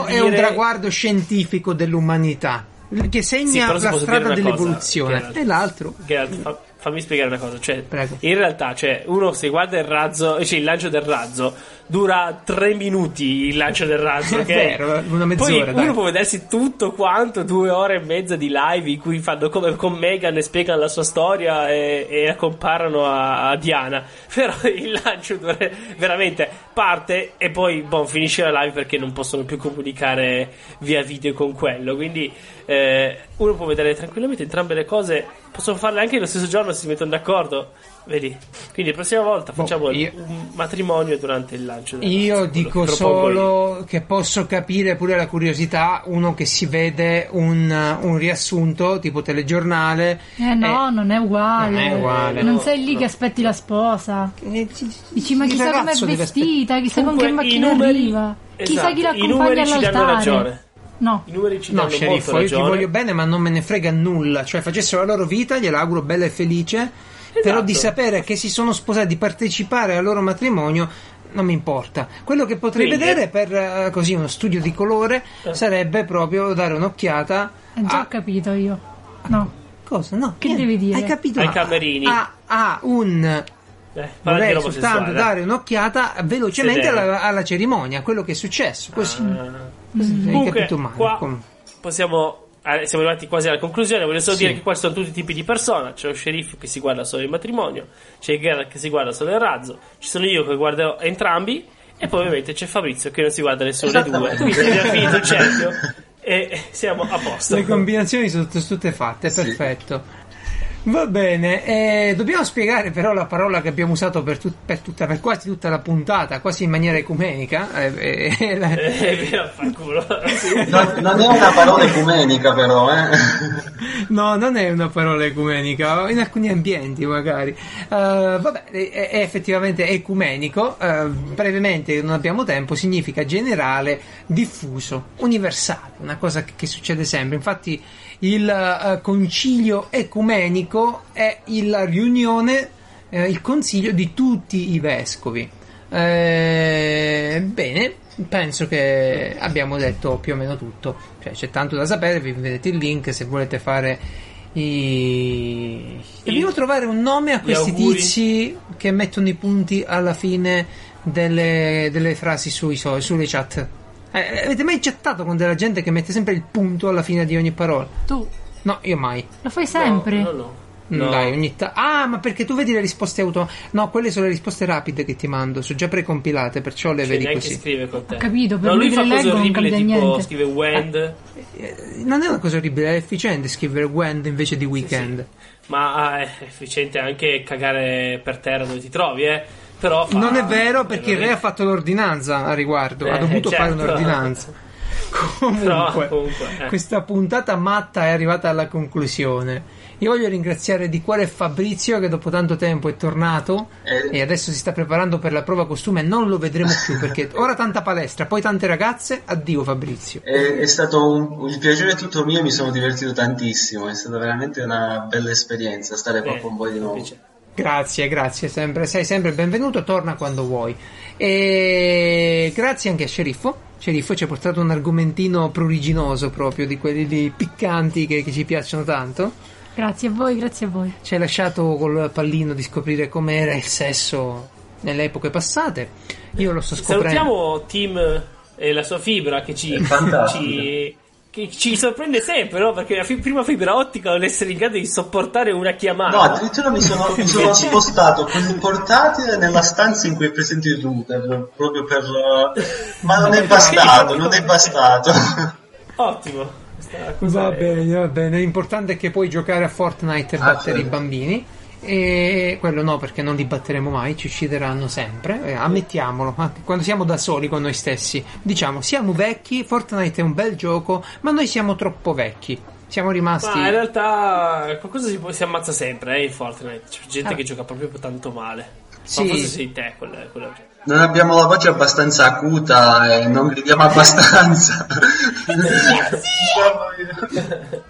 uno è un dire- traguardo scientifico dell'umanità che Sì, segna se la strada cosa, dell'evoluzione. Geralt. e l'altro. Geralt, fa- fammi spiegare una cosa. Cioè, Prego. in realtà, cioè, uno se guarda il razzo, cioè il lancio del razzo, dura tre minuti il lancio del razzo. È ok? vero, una mezz'ora, Poi dai. uno può vedersi tutto quanto, due ore e mezza di live in cui fanno come con Megan e spiegano la sua storia e, e la comparano a, a Diana. Però il lancio dura- veramente parte e poi boh, finisce la live perché non possono più comunicare via video con quello. Quindi eh, uno può vedere tranquillamente entrambe le cose. Possono farle anche lo stesso giorno se si mettono d'accordo. Vedi? Quindi la prossima volta Boh, facciamo io- un matrimonio durante il lancio. del Io quello dico che propongo io. solo che posso capire pure la curiosità, uno che si vede un, un riassunto tipo telegiornale. Eh no, non è uguale. non è uguale. Non No, sei lì no. che aspetti la sposa. eh, Dici, ma chissà com'è ragazzo deve vestita, chissà con Comunque, che i macchina numeri- arriva. Chissà esatto, chi I l'accompagna all'altare. ragione. No. I numeri ci No, danno sceriffo, molto io ti ragione. voglio bene, ma non me ne frega nulla. Cioè, facessero la loro vita, gliela auguro bella e felice. Però di sapere che si sono sposati, di partecipare al loro matrimonio, non mi importa. Quello che potrei Quindi- vedere per eh, così uno studio di colore Eh. sarebbe proprio dare un'occhiata Eh, già a ho capito io. No. cosa? No, Che niente. devi dire? Hai capito? Ai A- camerini. A, a un Eh, vorrei soltanto sessuale. dare un'occhiata velocemente alla, alla cerimonia, quello che è successo. Così, Ah. così hai Comunque, capito male. qua possiamo. Eh, siamo arrivati quasi alla conclusione. Voglio solo Sì. dire che qua ci sono tutti i tipi di persona. C'è lo sceriffo che si guarda solo il matrimonio, c'è il Geralt che si guarda solo il razzo, ci sono io che guardo entrambi, e poi ovviamente c'è Fabrizio che non si guarda nessuno dei due. Quindi abbiamo finito il cerchio e siamo a posto. Le combinazioni sono tutte fatte, perfetto. Va bene, eh, dobbiamo spiegare però la parola che abbiamo usato per, tut- per tutta, per quasi tutta la puntata, quasi in maniera ecumenica. eh, eh, la- Eh, fanculo. Sì. Non, non è una parola ecumenica però, eh. No, non è una parola ecumenica, in alcuni ambienti magari. Eh, vabbè, è, è effettivamente ecumenico, eh, brevemente, non abbiamo tempo, significa generale, diffuso, universale, una cosa che, che succede sempre. Infatti il eh, concilio ecumenico è la riunione, eh, il consiglio di tutti i vescovi. Eh, bene, penso che abbiamo detto più o meno tutto. Cioè, c'è tanto da sapere, vi vedete il link se volete fare i... Dobbiamo trovare un nome a questi tizi che mettono i punti alla fine delle, delle frasi sui sulle chat. Eh, avete mai chattato con della gente che mette sempre il punto alla fine di ogni parola? Tu No, io mai. lo fai sempre. No, no, no. Mm, No. Dai, ogni ta- Ah, ma perché tu vedi le risposte auto? No, quelle sono le risposte rapide che ti mando, sono già precompilate, perciò le Cioè, vedi neanche così. scrive con te. Ho capito, per no, lui lui fa cose orribili, tipo niente. scrive Wend. Eh, Non è una cosa orribile, è efficiente scrivere Wend invece di weekend. Ma ah, è efficiente anche cagare per terra dove ti trovi, eh. Però fa- Non è vero perché il re ha fatto l'ordinanza a riguardo, ha Eh, dovuto certo. fare un'ordinanza. Comunque, Però, comunque, eh. questa puntata matta è arrivata alla conclusione. Io voglio ringraziare di cuore Fabrizio che dopo tanto tempo è tornato Eh. e adesso si sta preparando per la prova costume. Non lo vedremo più perché ora tanta palestra, poi tante ragazze. Addio Fabrizio. È, è stato un, il piacere tutto mio, mi sono divertito tantissimo, è stata veramente una bella esperienza stare qua Eh, con voi di nuovo. invece- Grazie, grazie, sempre, sei sempre benvenuto, torna quando vuoi. E grazie anche a Sceriffo. Sceriffo ci ha portato un argomentino pruriginoso proprio di quelli lì piccanti che, che ci piacciono tanto. Grazie a voi, grazie a voi. Ci hai lasciato col pallino di scoprire com'era il sesso nelle epoche passate. Io lo sto scoprendo. Salutiamo Tim e la sua fibra che ci, È fantastico. ci, che ci sorprende sempre, no? Perché la fi- prima fibra ottica non essere in grado di sopportare una chiamata. No, addirittura mi sono, mi sono spostato con il portatile nella stanza in cui è presente il router, proprio per... Ma non è bastato, non è bastato. Ottimo. Va bene, va bene. L'importante è che puoi giocare a Fortnite e Ah, battere certo. i bambini. E quello no, perché non li batteremo mai, ci uccideranno sempre. Eh, ammettiamolo, anche quando siamo da soli con noi stessi. Diciamo, siamo vecchi, Fortnite è un bel gioco, ma noi siamo troppo vecchi. Siamo rimasti. Ma in realtà qualcosa si, può- si ammazza sempre eh, in Fortnite. C'è gente Ah. che gioca proprio tanto male. Sì. Ma forse sei te quella, quella. Non abbiamo la voce abbastanza acuta e non gridiamo abbastanza.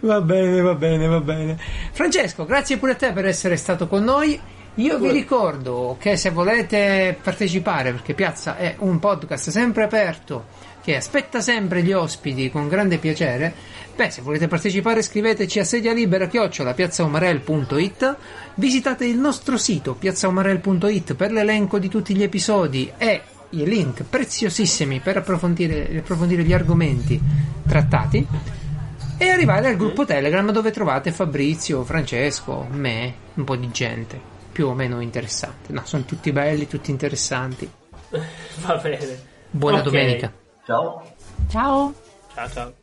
Va bene, va bene, va bene. Francesco, grazie pure a te per essere stato con noi. Io vi ricordo che se volete partecipare, perché Piazza è un podcast sempre aperto, che aspetta sempre gli ospiti con grande piacere, beh, se volete partecipare scriveteci a sedia libera chiocciola piazzaumarel.it, visitate il nostro sito piazzaumarel.it per l'elenco di tutti gli episodi e i link preziosissimi per approfondire, approfondire gli argomenti trattati e arrivare al gruppo Telegram dove trovate Fabrizio, Francesco, me, un po' di gente più o meno interessante. No, sono tutti belli, tutti interessanti. Va bene. Buona Ok. domenica. Ciao. Ciao. Ciao ciao.